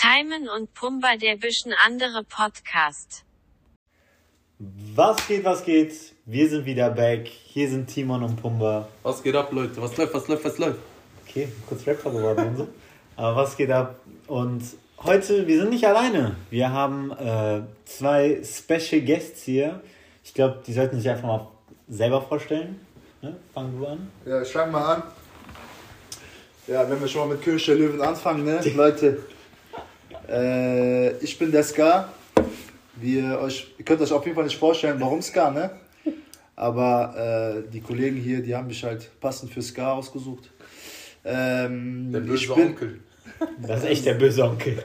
Timon und Pumba der bisschen andere Podcast. Was geht, was geht? Wir sind wieder back. Hier sind Timon und Pumba. Was geht ab, Leute? Was läuft, was läuft, was läuft? Okay, kurz Rapper geworden und so. Aber was geht ab? Und heute, wir sind nicht alleine. Wir haben äh, zwei Special Guests hier. Ich glaube, die sollten sich einfach mal selber vorstellen. Ne? Fang du an. Ja, ich fang mal an. Ja, wenn wir schon mal mit Kirche der Löwen anfangen, ne? Leute, äh, ich bin der Ska. Wie ihr, euch, ihr könnt euch auf jeden Fall nicht vorstellen, warum Ska, ne? Aber äh, die Kollegen hier, die haben mich halt passend für Ska ausgesucht. Ähm, Der ich böse bin Onkel. Das ist echt der böse Onkel.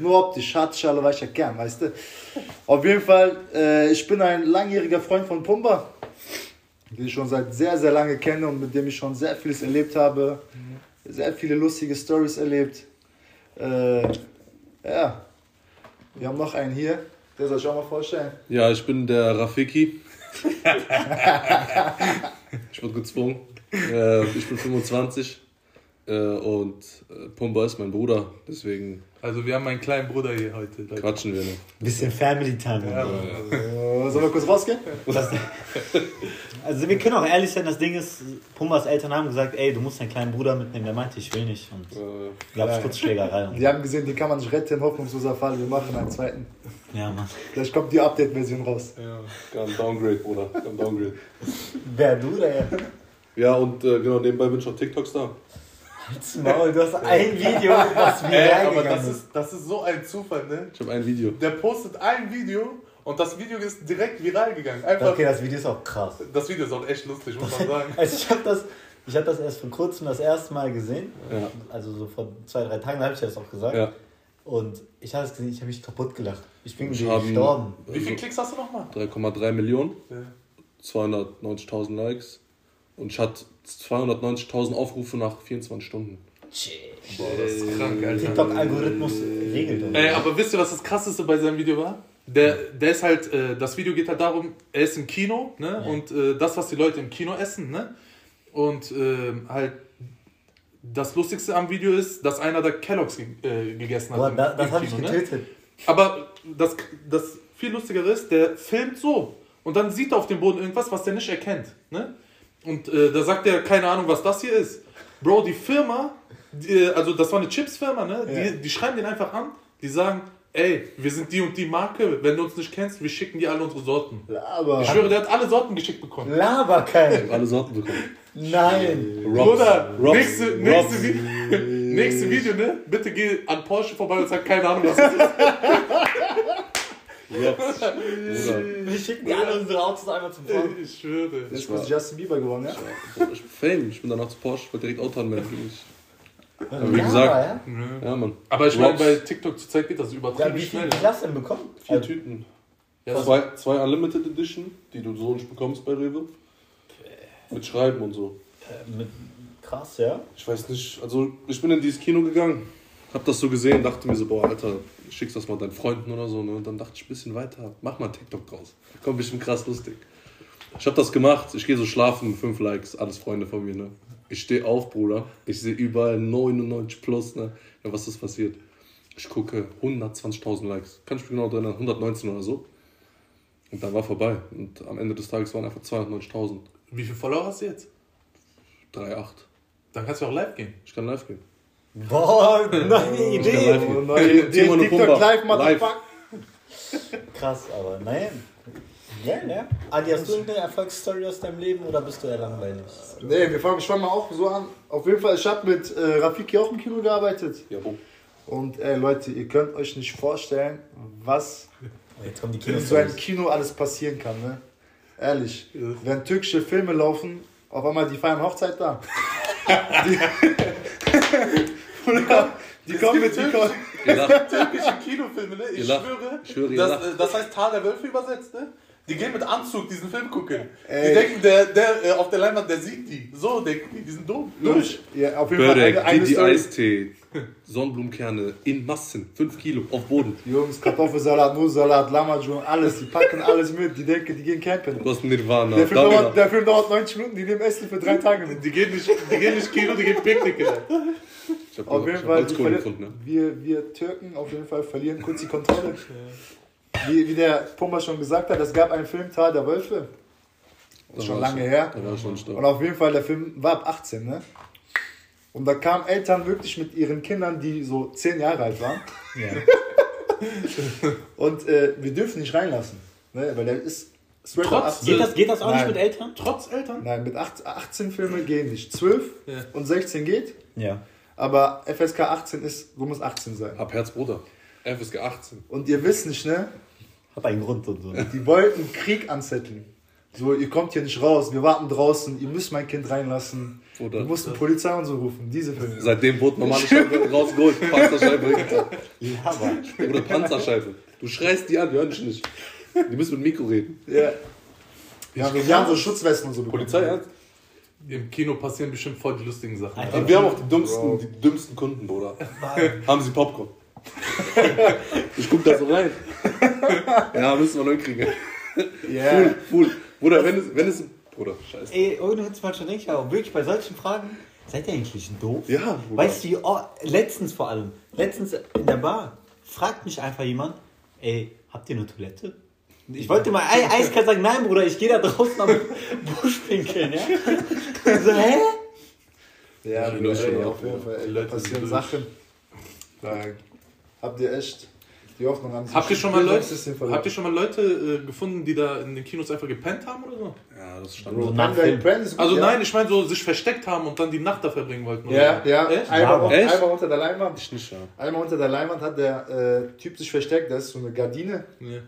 nur optisch, Hartschale weicher Kern, weißt du? Auf jeden Fall, äh, ich bin ein langjähriger Freund von Pumba, den ich schon seit sehr, sehr lange kenne und mit dem ich schon sehr vieles erlebt habe. Sehr viele lustige Stories erlebt. Äh, ja, wir haben noch einen hier, der soll ich auch mal vorstellen. Ja, ich bin der Rafiki. ich wurde gezwungen. Äh, ich bin 25 äh, und äh, Pumba ist mein Bruder, deswegen Also wir haben einen kleinen Bruder hier heute. Leute. quatschen wir noch. Bisschen Family Time. Ja, so. Sollen wir kurz rausgehen? Das, also wir können auch ehrlich sein, das Ding ist, Pumbas Eltern haben gesagt, ey, du musst deinen kleinen Bruder mitnehmen. Der meinte, ich will nicht. Und Äh, gab es kurz Schlägerei. Die haben gesehen, die kann man nicht retten, hoffnungsloser Fall. Wir machen einen zweiten. ja, Mann. Vielleicht kommt die Update-Version raus. Ja. Kam Downgrade, Bruder. Kam Downgrade. Wer du, der? Ja, und äh, genau, nebenbei bin ich noch TikTok-Star. Halt's Maul, du hast ein Video, was mir Ey, aber das ist. das ist so ein Zufall, ne? Ich habe ein Video. Der postet ein Video und das Video ist direkt viral gegangen. Einfach, Okay, das Video ist auch krass. Das Video ist auch echt lustig, muss man sagen. Also ich habe das, ich hab das erst vor kurzem das erste Mal gesehen. Ja. Also so vor zwei, drei Tagen habe ich das auch gesagt. Ja. Und ich habe es gesehen, ich habe mich kaputt gelacht. Ich bin gestorben. Wie viele Klicks hast du nochmal? 3,3 Millionen, Ja. 290.000 Likes und ich hatte 290.000 Aufrufe nach 24 Stunden. Boah, das ist krank, Alter. TikTok-Algorithmus regelt uns. Ey, aber wisst ihr, was das krasseste bei seinem Video war? Der, der ist halt, äh, das Video geht halt darum, er ist im Kino, ne? Und äh, das, was die Leute im Kino essen, ne? Und ähm, halt, das Lustigste am Video ist, dass einer da Kelloggs ge äh, gegessen hat. Boah, im- da, das habe ich ne? getötet. Aber das, das viel lustigere ist, der filmt so. Und dann sieht er auf dem Boden irgendwas, was der nicht erkennt. Ne? Und äh, da sagt er, keine Ahnung, was das hier ist. Bro, die Firma, die, also das war eine Chips-Firma, ne? Ja. Die, die schreiben den einfach an, die sagen, ey, wir sind die und die Marke, wenn du uns nicht kennst, wir schicken dir alle unsere Sorten. Aber Ich schwöre, der hat alle Sorten geschickt bekommen. Laber kein. Alle Sorten bekommen. Nein. Bruder, Robs, nächste, Robs. nächste, Vi nächste Video, ne? Bitte geh an Porsche vorbei und sag, keine Ahnung, was das ist. Bruder. Wir schicken alle unsere Autos einmal zum Fahren. Ich schwöre. das ist kurz Justin Bieber geworden, ja? Ich bin Fame. Ich bin danach zu Porsche, wollte direkt Auto anmelden. Ich, Ja, wie gesagt. ja? ja, Mann. Aber ich meine, bei TikTok zurzeit geht das Ja, übertrieben wie viel schnell. hast du denn bekommen? Vier Tüten. Ja, Zwei, zwei Unlimited Edition, die du so nicht bekommst bei Rewe. Mit Schreiben und so. Äh, mit, krass, ja. Ich weiß nicht, also ich bin in dieses Kino gegangen, hab das so gesehen, dachte mir so, boah, Alter, schickst das mal deinen Freunden oder so, ne? Und dann dachte ich ein bisschen weiter, mach mal TikTok draus. Kommt bestimmt krass lustig. Ich hab das gemacht, ich gehe so schlafen, fünf Likes, alles Freunde von mir, ne? Ich stehe auf, Bruder, ich sehe überall 99 plus, ne? Ja, was ist passiert? Ich gucke 120.000 Likes, kann ich mich genau erinnern, 119 oder so. Und dann war vorbei. Und am Ende des Tages waren einfach 290.000. Wie viele Follower hast du jetzt? 3,8. Dann kannst du auch live gehen. Ich kann live gehen. Boah, neue Idee. neue Timon und TikTok live, Motherfucker. Krass, aber nein. Ja, ne? Adi, hast du irgendeine Erfolgsstory aus deinem Leben oder bist du eher langweilig? Nee, wir fangen, fange mal auch so an. Auf jeden Fall, ich habe mit äh, Rafiki auch im Kino gearbeitet. Ja, wo? Und ey, Leute, ihr könnt euch nicht vorstellen, was Oh, Jetzt kommen die in so einem. Kino alles passieren kann, ne? Ehrlich. Wenn türkische Filme laufen, auf einmal die feiern Hochzeit da. die, Bruder, die kommen mit, die lacht. Türkische Kinofilme, ne? Ich lacht. schwöre. Schwöre, das, äh, das heißt Tal der Wölfe übersetzt, ne? Die gehen mit Anzug diesen Film gucken. Ey. Die denken, der, der äh, auf der Leinwand, der sieht die. So denken die, die sind dumm. Durch. Ja, auf jeden Fall Börek, eine, Story. Eistee, Sonnenblumenkerne in Massen, 5 Kilo auf Boden. Jungs, Kartoffelsalat, Nusssalat, Lamajun, alles. Die packen alles mit. Die denken, die gehen campen. Du hast Nirvana. Der Film, dauert, der Film dauert 90 Minuten, die nehmen Essen für drei Tage mit. Die gehen nicht, die gehen nicht Kino, die gehen picknicken. Ich habe Auf jeden hab Fall, Holzkohle gefunden. Ne? wir, wir Türken auf jeden Fall verlieren kurz die Kontrolle. Wie, wie der Pumba schon gesagt hat, es gab einen Film, Tal der Wölfe. Da schon war lange ich- her. Schon. Und auf jeden Fall, der Film war ab 18, ne? Und da kamen Eltern wirklich mit ihren Kindern, die so 10 Jahre alt waren. Ja. Und äh, wir dürfen nicht reinlassen. Ne? Weil der ist straight Trotz- ab 18. Geht das, geht das auch nicht Nein. mit Eltern? Trotz Eltern? Nein, mit 8, 18 Filme gehen nicht. 12 Ja. und 16 geht. Ja. Aber FSK 18 ist, du musst 18 sein. Hab Herz, Bruder. FSG 18. Und ihr wisst nicht, ne? Hat einen Grund und so. Die wollten Krieg anzetteln. So, ihr kommt hier nicht raus, wir warten draußen, ihr müsst mein Kind reinlassen. Bruder. Wir mussten Polizei und so rufen, diese Filme. Seitdem wurde normale Scheibe rausgeholt. Panzerscheibe. Ja, aber. Oder Panzerscheibe. Du schreist die an, die hören dich nicht. Die müssen mit Mikro reden. Ja. Ja, wir haben so Schutzwesten und so bekommen. Polizei, ernst? Im Kino passieren bestimmt voll die lustigen Sachen. Alter. Und wir haben auch die dümmsten, die dümmsten Kunden, Bruder. haben sie Popcorn? ich guck da so rein. ja, müssen wir neu kriegen. Ja. Cool, cool. Bruder, wenn es, wenn es. Bruder, scheiße. Ey, ohne Witz, manchmal denke ich auch wirklich bei solchen Fragen, seid ihr eigentlich doof? Ja, Bruder. Weißt du, wie, oh, letztens vor allem, letztens in der Bar, fragt mich einfach jemand, ey, habt ihr eine Toilette? Ich wollte mal ei- eiskalt sagen, nein, Bruder, ich gehe da draußen am Busch pinkeln, ja? so, hä? Ja, Die ey, auf auch, jeden ja. Fall. Ey, da passieren sind Sachen. Da habt ihr echt die Hoffnung an Habt ihr schon mal Leute, habt ihr schon mal Leute äh, gefunden, die da in den Kinos einfach gepennt haben oder so? Ja, das stand Bro, so. Also ja. nein, ich meine so sich versteckt haben und dann die Nacht da verbringen wollten. oder Ja, ja. Echt? Einmal, Echt? einmal unter der Leinwand. Ich nicht, ja. Einmal unter der Leinwand hat der äh, Typ sich versteckt, da ist so eine Gardine. Ja.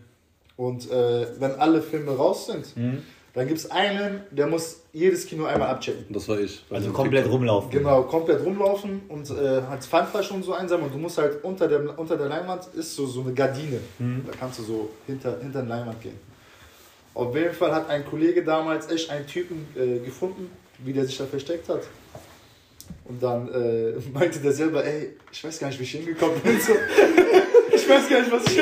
Und äh, wenn alle Filme raus sind, Mhm. dann gibt es einen, der muss jedes Kino einmal abchecken. Das war ich. Also komplett rumlaufen. Genau, komplett rumlaufen und äh, halt Pfandflaschen und so einsammeln. Und du musst halt unter der, unter der Leinwand ist so, so eine Gardine. Da kannst du so hinter, hinter den Leinwand gehen. Auf jeden Fall hat ein Kollege damals echt einen Typen äh, gefunden, wie der sich da versteckt hat. Und dann äh, meinte der selber, ey, ich weiß gar nicht, wie ich hingekommen bin. So. ich weiß gar nicht, was ich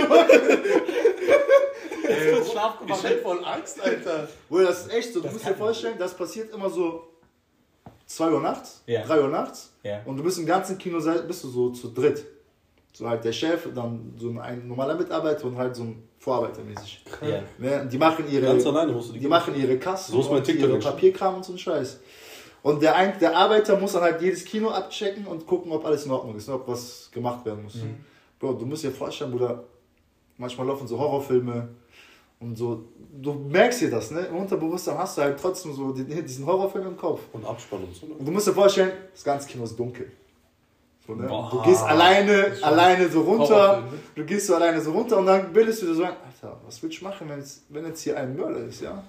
gemacht habe. Ich hätte voll Angst, Alter. Bruder, das ist echt so. Du musst dir vorstellen, das passiert immer so 2 Uhr nachts, Ja. 3 Uhr nachts. Ja. Und du bist im ganzen Kino bist du so zu dritt. So halt der Chef, dann so ein, normaler Mitarbeiter und halt so ein Vorarbeiter mäßig. Ja. Ne? Die machen ihre, Ganz alleine musst du die die machen ihre Kassen So ist mein und TikTok ihre. Papierkram und so ein Scheiß. Und der, ein, der Arbeiter muss dann halt jedes Kino abchecken und gucken, ob alles in Ordnung ist, ne? ob was gemacht werden muss. Mhm. Bro, du musst dir vorstellen, Bruder, manchmal laufen so Horrorfilme und so, du merkst dir das, ne? Im Unterbewusstsein hast du halt trotzdem so die- diesen Horrorfilm im Kopf. Und Abspann und so. ne? Und du musst dir vorstellen, das ganze Kino ist dunkel. So, ne? Du gehst alleine, alleine so runter, ne? du gehst so alleine so runter und dann bildest du dir so ein, Alter, was willst du machen, wenn jetzt, wenn jetzt hier ein Mörder ist, ja?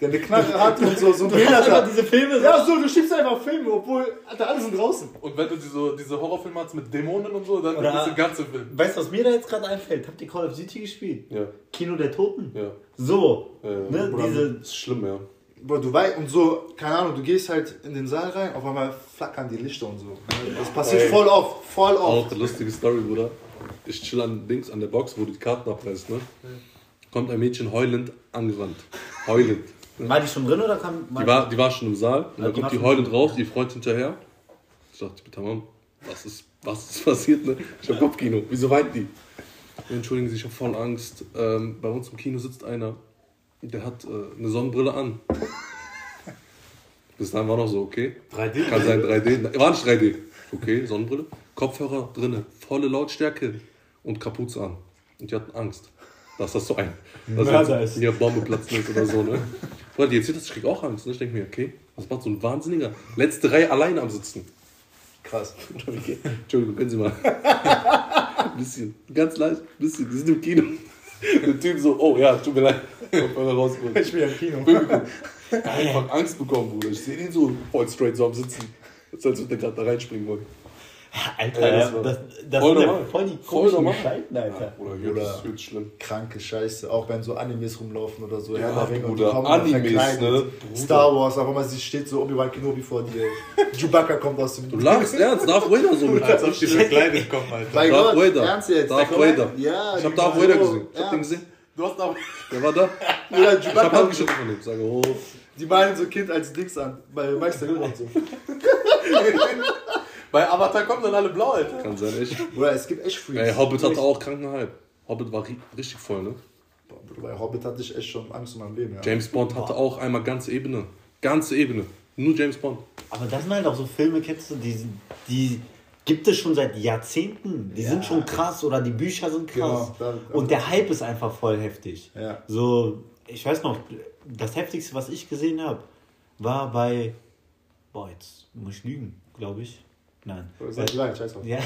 Der eine Knarre hat und so, so Bilder Einfach hat. diese Filme so. Ja, so, du schiebst einfach Filme, obwohl, Alter, alle sind draußen. Und wenn du diese, diese Horrorfilme hast mit Dämonen und so, dann Oder- ist der ganze Film. Weißt du, was mir da jetzt gerade einfällt? Habt ihr Call of Duty gespielt? Ja, Kino der Toten? ja. So. Ja, Ne, Bruder, diese, Das ist schlimm, ja. Boah, du weißt, und so, keine Ahnung, du gehst halt in den Saal rein, auf einmal flackern die Lichter und so. Das passiert Ey. voll oft, voll Auch oft. eine lustige Story, Bruder. Ich chill an Dings an der Box, wo du die Karten abreißt, ne? Kommt ein Mädchen heulend angerannt. Heulend. war die schon drin oder kam. Die war, die war schon im Saal und dann die kommt die heulend raus, ihr Freund hinterher. Ich dachte, bitte Mom, was ist, was ist passiert, ne? Ich hab Kopfkino. Wieso weint die? Entschuldigen Sie, ich hab voll Angst. Ähm, bei uns im Kino sitzt einer, der hat äh, eine Sonnenbrille an. Bis dahin war noch so, okay. 3D? Kann sein 3D. War nicht 3D. Okay, Sonnenbrille. Kopfhörer drinne, volle Lautstärke und Kapuze an. Und die hatten Angst, dass das so ein Mörder ist. hier Bombe platzen ist oder so, ne? Freunde, die erzählt das, ich krieg auch Angst. Ne? Ich denke mir, okay, was macht so ein Wahnsinniger? Letzte Reihe alleine am Sitzen. Krass. Oder Entschuldigung, können Sie mal. Ein bisschen, ganz leicht, ein bisschen. Die sind im Kino. Der Typ so, oh ja, tut mir leid. Ich bin ja im Kino. Einfach Angst bekommen, Bruder. Ich sehe den so voll straight so am Sitzen. Als als würde der gerade da reinspringen wollen. Alter, Ja, das das, war das, das voll sind ja normal. voll die komischen. Gestalten, Alter. Bruder, hier, Bruder. das wird schlimm. Kranke Scheiße, auch wenn so Animes rumlaufen oder so. Ja, und die Bruder, kommen dann Animes, ne? Bruder. Star Wars, auch immer sie steht so Obi-Wan Kenobi vor dir. Chewbacca kommt aus dem... Du lachst ernst, Darth Vader so mit. Als ob die verkleidet kommen, Alter. Bei Darth Gott, Vader. ernst jetzt? Darth Vader. Ja, Ich hab Darth Vader gesehen. Ich hab den gesehen. Du hast aber. Der war da. Bruder, Ich hab Chewbacca, Hand geschüttelt von dem. Sage, oh. die malen so Kind als Dings an, bei Meister Yoda und so. Bei Avatar kommen dann alle blau, Alter. Kann sein, echt. Bruder, es gibt echt Freaks. Ey, Hobbit hatte auch kranken Hype. Hobbit war ri- richtig voll, ne? Boah, Bruder, Bei Hobbit hatte ich echt schon Angst um mein Leben, ja. James Bond hatte auch einmal ganze Ebene. Ganze Ebene. Nur James Bond. Aber das sind halt auch so Filme, kennst du, die, die gibt es schon seit Jahrzehnten. Die sind schon krass oder die Bücher sind krass. Genau, da- Und der Hype ist einfach voll heftig. Ja. So, ich weiß noch, das heftigste, was ich gesehen habe, war bei, boah, jetzt muss ich lügen, glaube ich. Nein. Sag gleich, scheiß drauf. Ja.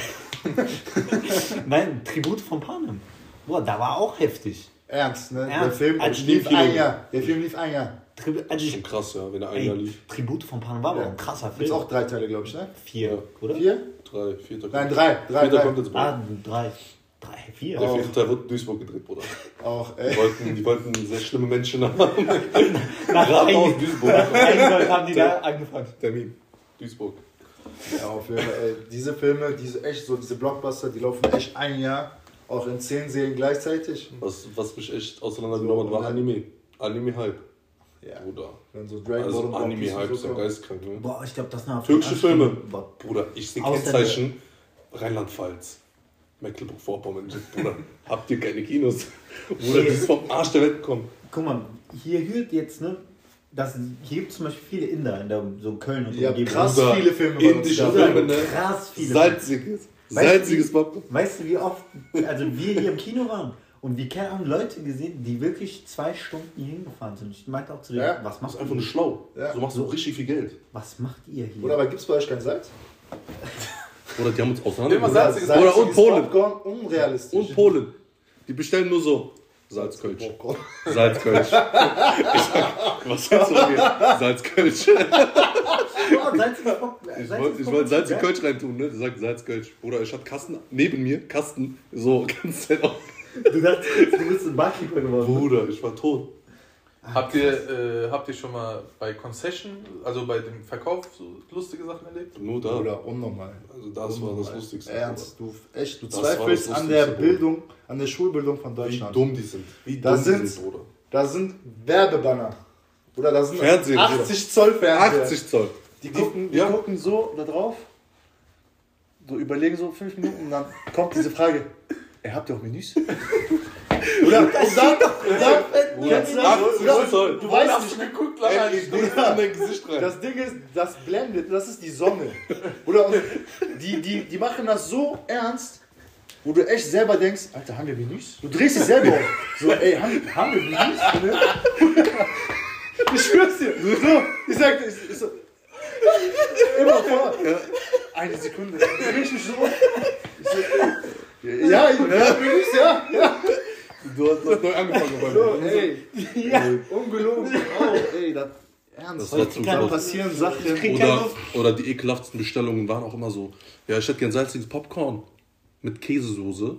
Nein, Tribut von Panem. Boah, da war auch heftig. Ernst, ne? Der Ernst? Film Also lief ein Jahr. Der Film lief ein Jahr. Tribu also ich, Schon krass, ja, wenn er ein Jahr lief. Tribute von Panem war aber auch ein krasser Gibt's Film. auch drei Teile, glaube ich, ne? Vier, oder? Vier? Drei, vierter. Nein, drei. Drei, Vierter drei. kommt jetzt. Ah, drei. Drei, vier. Der vierte Teil wird in Duisburg gedreht, Bruder. Auch, Die ey. wollten, die wollten sehr schlimme Menschen haben. Nach Duisburg. nach ein Gold haben die da angefangen. Termin. Duisburg. Ja, auf jeden Fall, ey. Diese Filme, diese echt so, diese Blockbuster, die laufen echt ein Jahr. Auch in zehn Serien gleichzeitig. Was, was mich echt auseinandergenommen hat, war Anime. Anime-Hype. Ja. Bruder. Wenn so Dragon Also Anime-Hype und ist ja so. geistkrank, ne? Boah, ich glaube, das ist eine Türkische Filme. Boah, Bruder, ich sehe. Kennzeichen Rheinland-Pfalz. Mecklenburg-Vorpommern. Bruder, habt ihr keine Kinos? Bruder, das ist vom Arsch der Welt gekommen. Guck mal, hier hört jetzt, ne? Das, hier gibt es zum Beispiel viele Inder in der so Köln und Ja, Umgebung. krass Bruder, viele Filme indische. Filme, ne? Krass viele. Salziges. Du, Salziges Popcorn. Weißt du, wie oft, also wir hier im Kino waren und wir haben Leute gesehen, die wirklich zwei Stunden hier hingefahren sind. Ich meinte auch zu denen, Ja. was Das macht ist einfach nur schlau. Ja. So machst du richtig viel Geld. Was macht ihr hier? Oder aber gibt's bei euch kein Salz? Oder die haben uns Immer. Salziges Oder und Polen. Popcorn, unrealistisch. Und Polen. Die bestellen nur so Salzkölsch. Salzkölsch. Ich sag, was willst du mir? Salzkölsch. Oh, Ich wollte ich Bock- wollte Salzkölsch reintun, ne? Der sagt Salzkölsch. Bruder, ich hatte Kasten neben mir, Kasten, so ganz Zeit auf. Du dachtest, du bist ein Barkeeper geworden. Bruder, ich war tot. Habt ihr, äh, habt ihr schon mal bei Concession, also bei dem Verkauf, so lustige Sachen erlebt? Nur da. Oder unnormal. Also das war das Unnormal. Lustigste. Ernst, du echt, du Das zweifelst an der. Bildung, an der Schulbildung von Bruder. Wie Deutschland. dumm die sind. Wie Das dumm die sind- sind, Bruder. Da sind Werbebanner. Oder da sind Fernsehen, 80 Zoll Fernseher. 80 Zoll. Die gucken, die Ja. gucken so da drauf, so überlegen so fünf Minuten und dann kommt diese Frage. Ey, habt ihr auch Menüs? Oder und dann, und dann kennst du das? 80 Oder? Du weißt Hast nicht, geguckt, lange Ey, ich in dein Gesicht rein. das Ding ist, das blendet, das ist die Sonne. Oder und die, die, die machen das so ernst, wo du echt selber denkst, Alter, haben wir Menüs? Du drehst dich selber auf. So, ey, haben, haben wir Menüs? Ich schwör's dir. So, ich sag, ich, ich so, immer vor. Eine Sekunde. Ich dreh mich so um. Ich so, ja, ich, ja, Menüs, ja, ja. Du hast, hast neu angefangen bei So, mir. ey, ey, ungelogen. Oh, ey, das, ernst. Das war groß. passieren Sachen. Oder, oder die ekelhaftesten Bestellungen waren auch immer so, ja, ich hätte gern salziges Popcorn mit Käsesoße.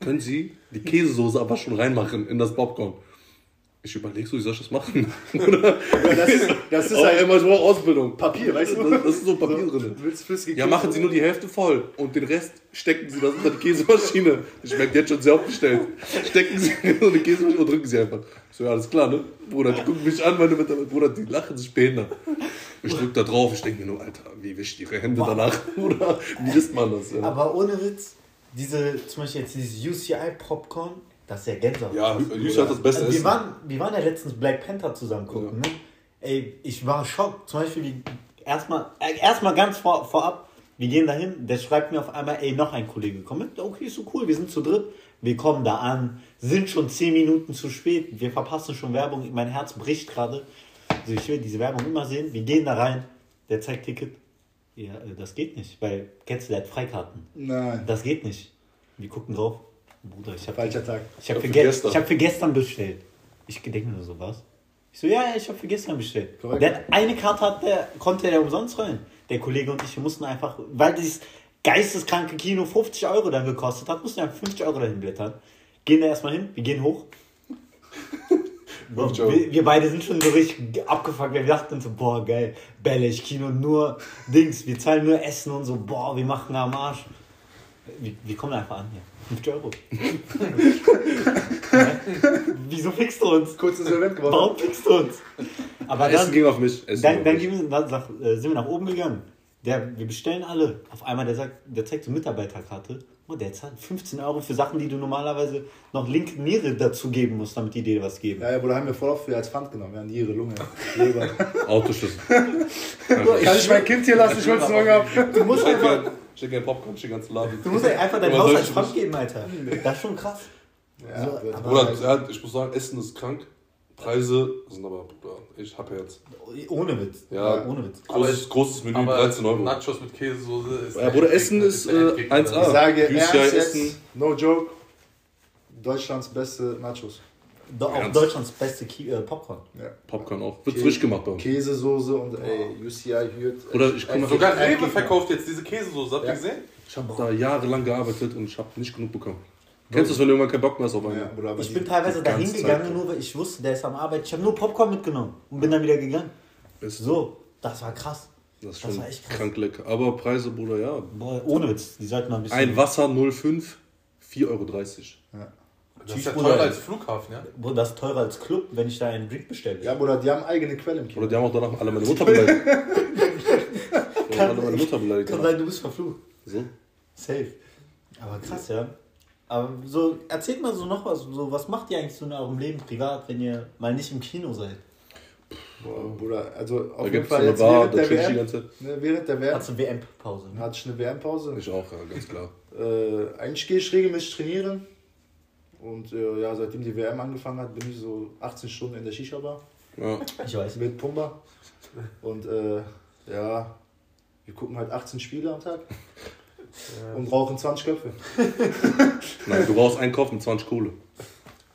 Können Sie die Käsesoße aber schon reinmachen in das Popcorn? Ich überlege so, wie soll ich das machen? Oder? Das ist, das ist halt immer so Ausbildung. Papier, weißt du? Das, das ist so Papier Du drin. willst flüssige Ja, machen Sie nur die Hälfte voll und den Rest stecken Sie das unter die Käsemaschine. Ich merke jetzt schon sehr aufgestellt. Stecken Sie in so eine Käsemaschine und drücken Sie einfach. Ich So, ja, alles klar, ne? Bruder, die gucken mich an, meine Mitarbeiter, Bruder, die lachen sich behindert. Ich drück da drauf, ich denke mir nur, Alter, wie wischt ihre Hände danach? Oder wie isst man das? Ja, Aber ohne Witz, diese, zum Beispiel jetzt dieses UCI-Popcorn, das ist ja Gänsehaut. ja Jüss hat das beste Also wir, Essen. waren, wir waren ja letztens Black Panther zusammen gucken, ne? Ey, ich war schockt. Zum Beispiel, wie, erstmal, äh, erstmal ganz vor, vorab, wir gehen dahin, der schreibt mir auf einmal, ey, noch ein Kollege kommt. Okay, ist so cool, wir sind zu dritt. Wir kommen da an, sind schon 10 Minuten zu spät, wir verpassen schon Werbung, mein Herz bricht gerade. Also ich will diese Werbung immer sehen. Wir gehen da rein, der zeigt Ticket. Ja, äh, das geht nicht, weil, der hat Freikarten. Nein, Das geht nicht. Wir gucken drauf. Bruder, ich habe falscher Tag. ich hab Ja, für, ge gestern. ich hab für gestern bestellt. Ich denke nur so, was? Ich so, ja, ich habe für gestern bestellt. Korrekt. Der hat eine Karte hat der, konnte der umsonst rein. Der Kollege und ich, wir mussten einfach, weil dieses geisteskranke Kino 50 Euro dann gekostet hat, mussten wir einfach 50 Euro dahin blättern. Gehen da erstmal hin, wir gehen hoch. Bro, 50 Euro. wir, wir beide sind schon so richtig abgefuckt. Wir dachten so, boah, geil, Bellisch, Kino, nur Dings, wir zahlen nur Essen und so, boah, wir machen am Arsch. Wir, wir kommen einfach an hier. 50 Euro. Wieso fickst du uns? Kurzes Event gemacht. Warum fickst du uns? Aber Essen dann, ging auf mich. Essen dann, ging dann mich. wir, nach, äh, sind wir nach oben gegangen. Der, wir bestellen alle. Auf einmal, der sagt, der zeigt so Mitarbeiterkarte. Oh, der zahlt 15 Euro für Sachen, die du normalerweise noch linke Niere dazu geben musst, damit die dir was geben. Ja, ja, Bruder, haben wir voll oft für als Pfand genommen. Ja, Niere, Lunge, Leber. Autoschlüssel. Kann ich mein Kind hier lassen? Ich wollte es nur gehabt. Du musst einfach, Schick ein Popcorn, schick ganzen Laden. du musst einfach dein Aber Haus als Pfand geben, Alter. Das ist schon krass. Ja, So, Bruder. Bruder, ja, ich muss sagen, Essen ist krank. Preise sind aber, Bruder, ich hab jetzt. Ohne Witz. Ja. Ohne Witz. Großes, großes Menü, Aber 13 Euro. Nachos mit Käsesoße ist. Ja, Bruder, Essen ist, der äh, Endgegner. 1A. Ich sage ernst essen. no joke, Deutschlands beste Nachos. Do, auch Ernst? Deutschlands beste Ki äh, Popcorn. Ja. Popcorn auch. Wird frisch gemacht bei uns. Käsesoße und ey, UCI hört. Oder ich mal- Sogar Rewe verkauft jetzt diese Käsesoße, habt ihr Ja. gesehen? Ich habe da jahrelang gearbeitet und ich habe nicht genug bekommen. Kennst du das, wenn du irgendwann keinen Bock mehr hast auf Ja, einen? Bruder, aber Ich bin teilweise dahin gegangen, Zeit. nur weil ich wusste, der ist am Arbeit. Ich habe nur Popcorn mitgenommen und bin dann wieder gegangen. Ist So, das war krass. Das ist Das schon war echt krass. krank lecker. Aber Preise, Bruder, ja. Boah, ohne Witz, die sollten mal ein bisschen. Ein Wasser 05, 4,30 Euro. Das ist ja teurer als Flughafen, ja? Boah, das ist teurer als Club, wenn ich da einen Drink bestelle. Ja, Bruder, die haben eigene Quelle im Kino. Oder die haben auch danach alle meine Mutter beleidigt. Die haben alle meine Mutter beleidigt. Kann sein, du bist verflucht. So. Safe. Aber krass, ja. Aber so, erzählt mal so noch was. So, was macht ihr eigentlich so in eurem Leben privat, wenn ihr mal nicht im Kino seid? Boah, Bruder, also auf Da jeden gibt es Fall eine jetzt Bar, während da der WM. ganze Zeit. Ne, während der WM Hast du WM-Pause? Ne? hatte ich eine WM-Pause. Ich auch, ja, ganz klar. Äh, eigentlich gehe ich regelmäßig trainieren. Und äh, ja, seitdem die WM angefangen hat, bin ich so 18 Stunden in der Shisha-Bar Ja. Ich weiß. mit Pumba. Und äh, ja, wir gucken halt 18 Spiele am Tag und rauchen 20 Köpfe. Nein, du brauchst einen Kopf mit 20 Kohle.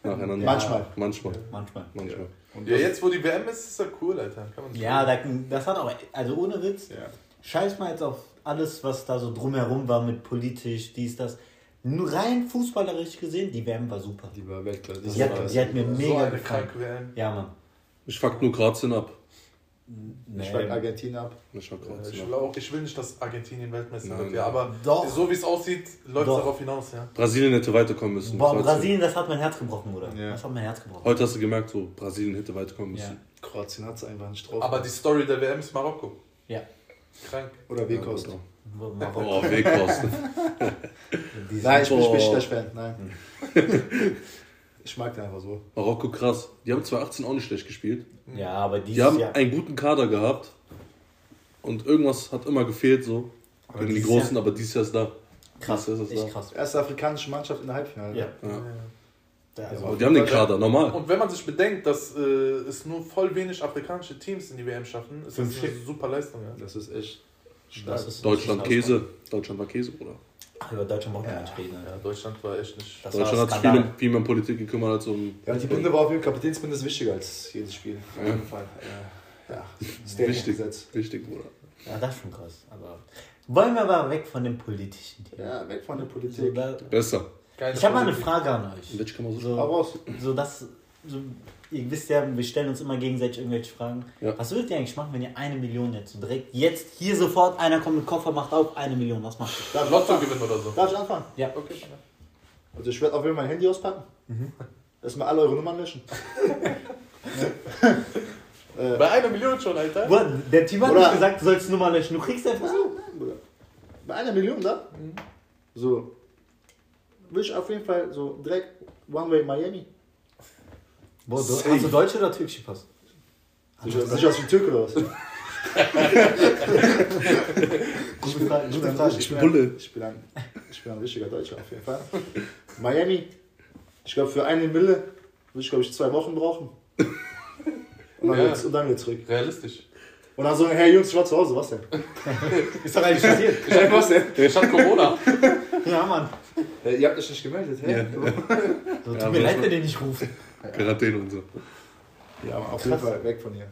Nacheinander. Ja. Manchmal. Manchmal. Manchmal. Manchmal. Und Ja, jetzt wo die WM ist, ist das cool, Alter. Kann man Ja, da, das hat auch, also ohne Witz, Ja. scheiß mal jetzt auf alles, was da so drumherum war mit politisch, dies, das. Nur rein fußballerisch gesehen, die WM war super. Die war Weltklasse. Die hat, die hat mir so mega gefallen. Ja, Mann. Ich fuck nur Kroatien ab. Ich war Argentinien ab. Ich fuck Ich will, ab. auch, ich will nicht, dass Argentinien Weltmeister wird, ja, aber Doch. so wie es aussieht, läuft es darauf hinaus, ja. Brasilien hätte weiterkommen müssen. Boah. Brasilien, das hat mein Herz gebrochen, Bruder. Ja. Das hat mein Herz gebrochen. Heute hast du gemerkt, so Brasilien hätte weiterkommen Ja. müssen. Kroatien hat es einfach nicht drauf. Aber die Story der WM ist Marokko. Ja. Krank. Oder Weghorst. Ja, Oh, Marokko, Weghorst. die Nein, ich bin nicht Boah. Besiktas-Fan. Nein. ich mag den einfach so. Marokko krass. Die haben 2018 auch nicht schlecht gespielt. Ja, aber Die dieses haben Jahr. einen guten Kader gehabt. Und irgendwas hat immer gefehlt, so. Gegen die Großen, Jahr- aber dieses Jahr ist da. Krass, ist echt da. krass. Erste afrikanische Mannschaft in der Halbfinale. Ja. Ja. Ja, also, Aber die haben den Kader, normal. Und wenn man sich bedenkt, dass äh, es nur voll wenig afrikanische Teams in die WM schaffen, ist das eine super Leistung. Ja. Das ist echt. Das ist, Deutschland das Käse. Deutschland war Käse, Bruder. Ach, über Deutschland braucht man Ja. nicht reden. Ja, Ja. Deutschland war echt nicht. Das Deutschland hat sich viel, viel mehr um Politik gekümmert als um. Ja, die Binde war auf jeden Fall, Kapitänsbinde ist wichtiger als jedes Spiel. Auf jeden Fall. Äh, ja, Standing Wichtig, Gesetz. wichtig, Bruder. Ja, das ist schon krass. Aber wollen wir aber weg von dem politischen Thema. Ja, weg von der So, Politik. da, Besser. Keine ich habe mal eine. Frage an euch. Welche kann man so So, so das, so, ihr wisst ja, wir stellen uns immer gegenseitig irgendwelche Fragen. Ja. Was würdet ihr eigentlich machen, wenn ihr eine Million jetzt so direkt jetzt hier sofort einer kommt mit Koffer macht auf eine Million? Was macht ihr? Darf ich Lotto anfangen? gewinnen oder so. Darf ich anfangen? Ja. Okay. Also ich werde auf jeden Fall mein Handy auspacken. Erstmal alle eure Nummern löschen. äh, Bei einer Million schon, Alter. Bruder, Der Team hat Oder- nicht gesagt, du sollst Nummer löschen. Du kriegst einfach so. Nein, Bruder. Bei einer Million da? So. Will ich auf jeden Fall so direkt One Way Miami. Boah, du, Safe. hast du deutsche oder türkische Pass? Sicher, sicher aus wie Türke oder was? Gute Frage. Ich Gute bin, Frage. ich, bin Bulle. ein, ich, bin ein, ich bin ein richtiger Deutscher auf jeden Fall. Miami. Ich glaube, für eine Mille würde ich, glaube ich, zwei Wochen brauchen. Und dann, Ja. wieder, und dann wieder zurück. Realistisch. Und dann so, hey Jungs, ich war zu Hause, was denn? Ist doch eigentlich passiert. Hey, was denn? Ich hatte Corona. Ja, Mann. Äh, ihr habt euch nicht gemeldet, hä? Ja. So, tut Ja, mir leid, wenn ihr nicht ruft. Quarantäne und so. Ja, aber auf jeden Fall weg von hier.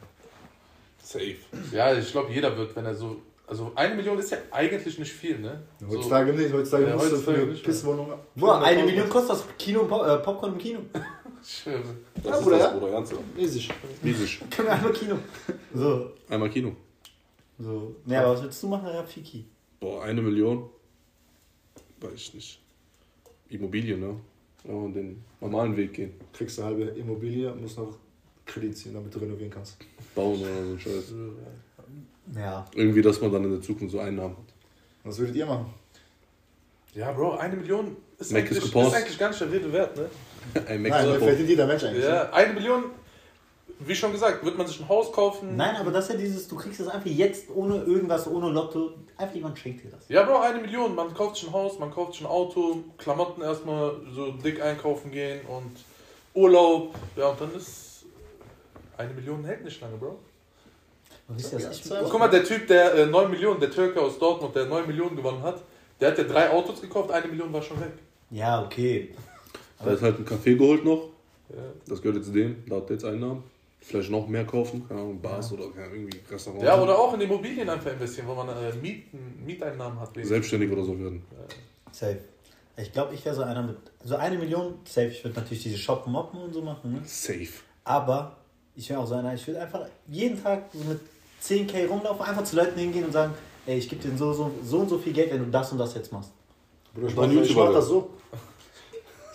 Safe. Ja, ich glaube, jeder wird, wenn er so. Also eine Million ist ja eigentlich nicht viel, ne? So, Heutzutage nicht, heutzutage Ja, musst du für heutzutage eine nicht, Pisswohnung. Boah, eine 500.000. Million kostet das Kino, und Pop- äh, Popcorn im Kino. schön. Das Ja, ist Bruder, das? Bruder, ganz Riesig. riesig. Können wir einmal Kino. So, Einmal Kino. so. Ja, aber was willst du machen, Rafiki? Boah, eine Million. Weiß ich nicht. Immobilien, ne? Ja, und den normalen Weg gehen. Kriegst du halbe Immobilie, musst noch Kredit ziehen, damit du renovieren kannst. Bauen oder so ein Scheiß. Ja. Irgendwie, dass man dann in der Zukunft so Einnahmen hat. Was würdet ihr machen? Ja, Bro, eine Million ist, Mac ist eigentlich, ist gepostet. eigentlich gar nicht der Rede wert, ne? Ein Nein, Mac wer verdient jeder Mensch eigentlich? Ja, eine Million, wie schon gesagt, wird man sich ein Haus kaufen. Nein, aber das ist ja dieses, du kriegst es einfach jetzt ohne irgendwas, ohne Lotto. Einfach jemand schenkt dir das. Ja, Bro, eine Million. Man kauft sich ein Haus, man kauft sich ein Auto, Klamotten erstmal so dick einkaufen gehen und Urlaub. Ja, und dann ist eine Million hält nicht lange, Bro. Ja, Guck mal, der Typ, der äh, 9 Millionen, der Türke aus Dortmund, der 9 Millionen gewonnen hat, der hat ja drei Autos gekauft, eine Million war schon weg. ja, okay. Da ist halt ein Kaffee geholt noch. Ja. Das gehört jetzt dem. Da hat jetzt Einnahmen. Vielleicht noch mehr kaufen. Keine Ahnung, Bars oder keine Ahnung, irgendwie Restaurants. Ja, oder auch in Immobilien einfach investieren, wo man äh, Mieten, Mieteinnahmen hat. wegen- Selbstständig oder so werden. Safe. Ich glaube, ich wäre so einer mit. So eine Million, safe. Ich würde natürlich diese Shoppen, Moppen und so machen. Ne? Safe. Aber ich wäre auch so einer, ich würde einfach jeden Tag so mit 10k rumlaufen, einfach zu Leuten hingehen und sagen: Ey, ich gebe dir so, so, so und so viel Geld, wenn du das und das jetzt machst. Bruder, ich Dann mach, ich YouTuber mach das so.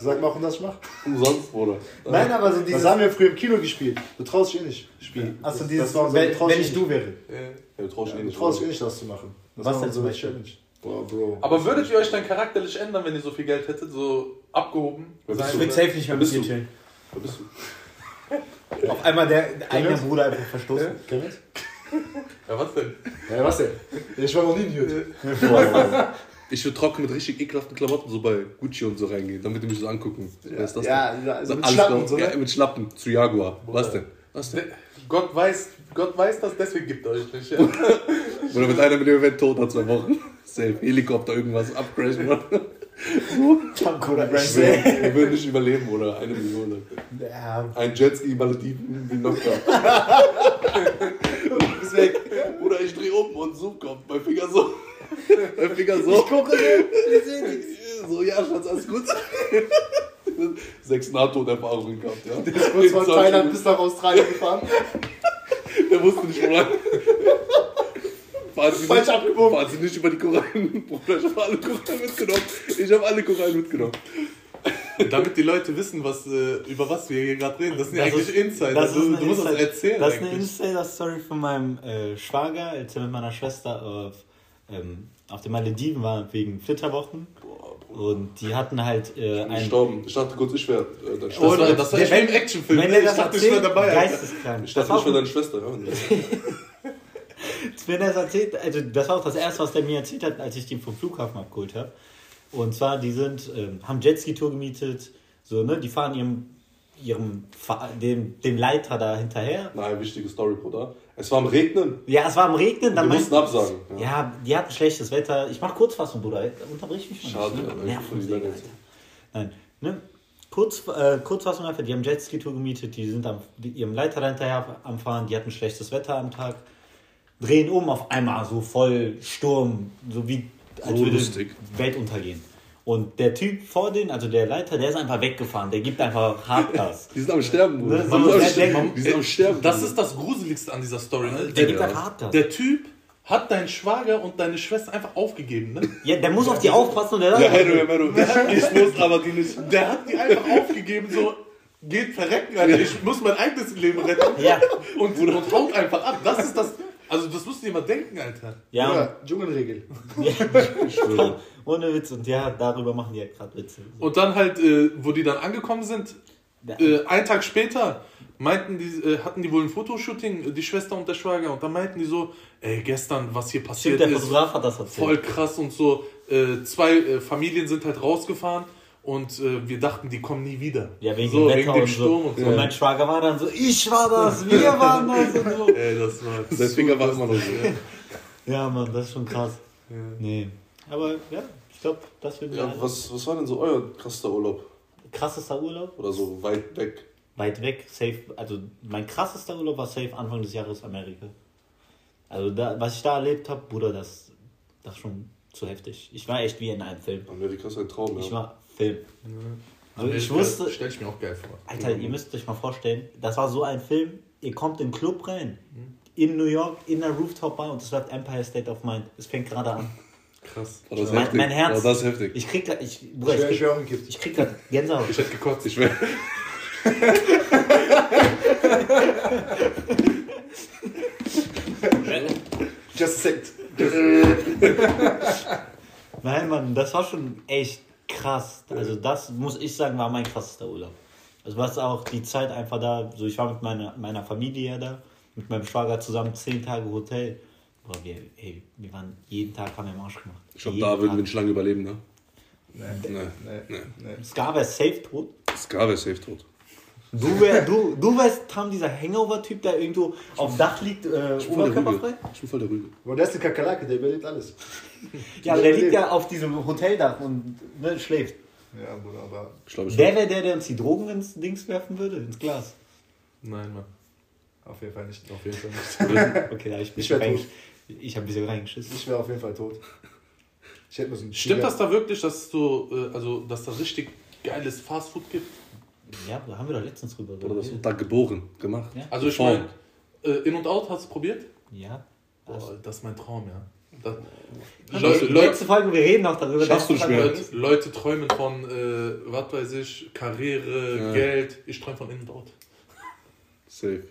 Sag mal, warum das ich mach. Umsonst, Bruder. Nein, aber so Das dieses. haben wir früher im Kino gespielt. Du traust dich eh nicht spielen. Achso, Das- dieses, das war unser- wenn, du ich du wäre. Ja, du traust dich eh Du nicht. traust dich eh nicht, das zu machen. Das Was denn unsere Beispiel? Challenge. Boah, Bro. Aber würdet ihr euch dann charakterlich ändern, wenn ihr so viel Geld hättet, so abgehoben? Ich du? würde safe nicht mehr mit dir du? chillen. Wer bist du? Auf einmal der, eigene du? Bruder einfach verstoßen. Kennst du das? Ja, was denn? Ja, was denn? Ich war noch nie in Jut. Ich würde trocken mit richtig ekelhaften Klamotten so bei Gucci und so reingehen, damit die mich so angucken. Wer ist das Ja, denn? ja, also mit Alles Schlappen so, ja, ne? mit Schlappen zu Jaguar. Was denn? Was denn? Gott weiß, Gott weiß das, deswegen gibt er euch nicht. Ja? Oder mit einer Million Event tot nach zwei Wochen. Safe. Helikopter, irgendwas, abcrashen. Bruder. Tank oder Ich Wir würden nicht überleben, oder? Eine Million. Ja, Ein Jetski, Malediven, wie locker. Du bist weg. Oder ich dreh um und so kommt. Mein Finger so. Mein Finger so. Ich gucke so. So, ja, Schatz, alles gut. Sechs NATO-Erfahrungen gehabt, ja. Kurz von Thailand bis nach Australien gefahren. Der wusste nicht, wo lang. Fahren Sie Falsch nicht, abgebogen. Fahren Sie nicht über die Korallen. Bruder, ich habe alle Korallen mitgenommen. Ich habe alle Korallen mitgenommen. Damit die Leute wissen, was, äh, über was wir hier gerade reden. Das sind ja Das eigentlich ist- Insider. das ist du, du musst das erzählen. Das ist eine. Insider-Story von meinem äh, Schwager, als er mit meiner Schwester auf, ähm, auf den Malediven war wegen Flitterwochen. Und die hatten halt äh, ein. Gestorben. Ich dachte kurz, ich wäre äh, deine Das Schwester. war, das war echt wie im Actionfilm. Wenn Ich das dachte, ich erzählt, wäre dabei. Geisteskrank. Ich Das dachte, war ich wäre deine Schwester. Ja. wenn er das erzählt, also das war auch das erste, was der mir erzählt hat, als ich den vom Flughafen abgeholt habe. Und zwar, die sind, ähm, haben Jetski-Tour gemietet, so, ne, die fahren ihrem, ihrem, dem, dem Leiter da hinterher. Nein, wichtige Story, Bruder. Es war am Regnen. Ja, es war am Regnen, dann Wir mussten absagen. Ja. Ja, die hatten schlechtes Wetter. Ich mach Kurzfassung, Bruder. Unterbrich mich mal Schade, nicht. aber Ne? Nerven. Nein, ne? Kurz, äh, Kurzfassung einfach, die haben Jetski-Tour gemietet, die sind am, die, ihrem Leiter dahinterher am Fahren, die hatten schlechtes Wetter am Tag, drehen um auf einmal so voll Sturm, so wie als So würde lustig. Welt untergehen. Und der Typ vor denen, also der Leiter, der ist einfach weggefahren, der gibt einfach Hardgas. Die sind am Sterben, Bruder. Ne, Die man sind muss am Sterben. denken, Die sind am Sterben. Das ist das Gruseligste an dieser Story. Ne? Der Der, gibt einfach Hardgas. der Typ hat deinen Schwager und deine Schwester einfach aufgegeben. Ne? ja, der muss auf die aufpassen und der Ja, Heru, Heru. Ich muss aber die nicht. Der hat die einfach aufgegeben, so geht verrecken, Alter. Ich muss mein eigenes Leben retten. Ja, Und, und haut einfach ab. Das ist das. Also, das musst du dir mal denken, Alter. ja, Ja, Dschungelregel. Ich schwöre. ohne Witz. Und ja, darüber machen die ja gerade Witze. Und dann halt, äh, wo die dann angekommen sind, äh, einen Tag später meinten die, äh, hatten die wohl ein Fotoshooting, die Schwester und der Schwager, und dann meinten die so, ey, gestern, was hier passiert Stimmt, der ist, Fotograf hat das erzählt. voll krass und so. Äh, zwei äh, Familien sind halt rausgefahren und äh, wir dachten, die kommen nie wieder. Ja, wegen so, dem wegen dem und Sturm so. und so. Und mein Schwager war dann so, ich war das, wir waren das und so. Ey, das war Sein Finger war immer noch so. Ja, Mann, das ist schon krass. Nee. Aber ja, ich glaube, das wird Ja, ja, was, was war denn so euer krasser Urlaub? krassester Urlaub. Oder so weit weg? Weit weg, safe. Also mein krassester Urlaub war safe Anfang des Jahres Amerika. Also da, was ich da erlebt habe, Bruder, das, das ist schon zu heftig. Ich war echt wie in einem Film. Amerika ist ein Traum, Ich ja. war Film. Also ich Amerika wusste, Stell ich mir auch geil vor. Alter, ihr müsst euch mal vorstellen, das war so ein Film, ihr kommt in den Club rein, in New York, in der Rooftop-Bar und es läuft Empire State of Mind. Es fängt gerade an. Krass. War das Mein- heftig? mein Herz- War das heftig? Ich krieg grad, ich, Bruder, Ich ich wäre ich krieg, umgekippt. ich krieg grad Gänsehaut. Ich hätte gekotzt, ich wäre. Just sit. Nein, Mann, das war schon echt krass. Also das muss ich sagen, war mein krassester Urlaub. Also was auch die Zeit einfach da, so ich war mit meiner, meiner Familie ja da, mit meinem Schwager zusammen zehn Tage Hotel. Boah, wir, ey, wir waren jeden Tag haben wir im Arsch gemacht. Ich glaube, da würden wir nicht lange überleben, ne? Nee, Nee. nee, Nee. nee. Scar wäre safe tot. Scar wäre safe tot. Du, wär, du, du wärst Tam, dieser Hangover-Typ, der irgendwo auf dem Dach liegt, äh, Ich bin voll der oberkörperfrei. Ich bin voll der Rüge. Bro, der ist eine Kakerlake, der überlebt alles. Ja, aber der liegt ja auf diesem Hoteldach und ne, schläft. Ja, Bruder, aber. Ich glaube, ich Der wäre der, der uns die Drogen ins Dings werfen würde, ins Glas. Nein, Mann. Auf jeden Fall nicht. Auf jeden Fall nicht. Okay, da hab ich, ein Ich reingesch- ich habe ein bisschen reingeschissen. Ich wäre auf jeden Fall tot. Ich hätte so Stimmt Tiger- das da wirklich, dass du, äh, also, dass da richtig geiles Fastfood gibt? Ja, da haben wir doch letztens drüber Bruder, das wird da geboren, gemacht. Ja. Also ich meine, äh, In und Out hast du probiert? Ja. Boah, das ist mein Traum, ja. Das, Leute, Le Leute, letzte Folge, wir reden noch darüber. Schaffst du nicht mehr. Leute, Leute träumen von, äh, was weiß ich, Karriere, Ja. Geld. Ich träume von In und Out. Safe.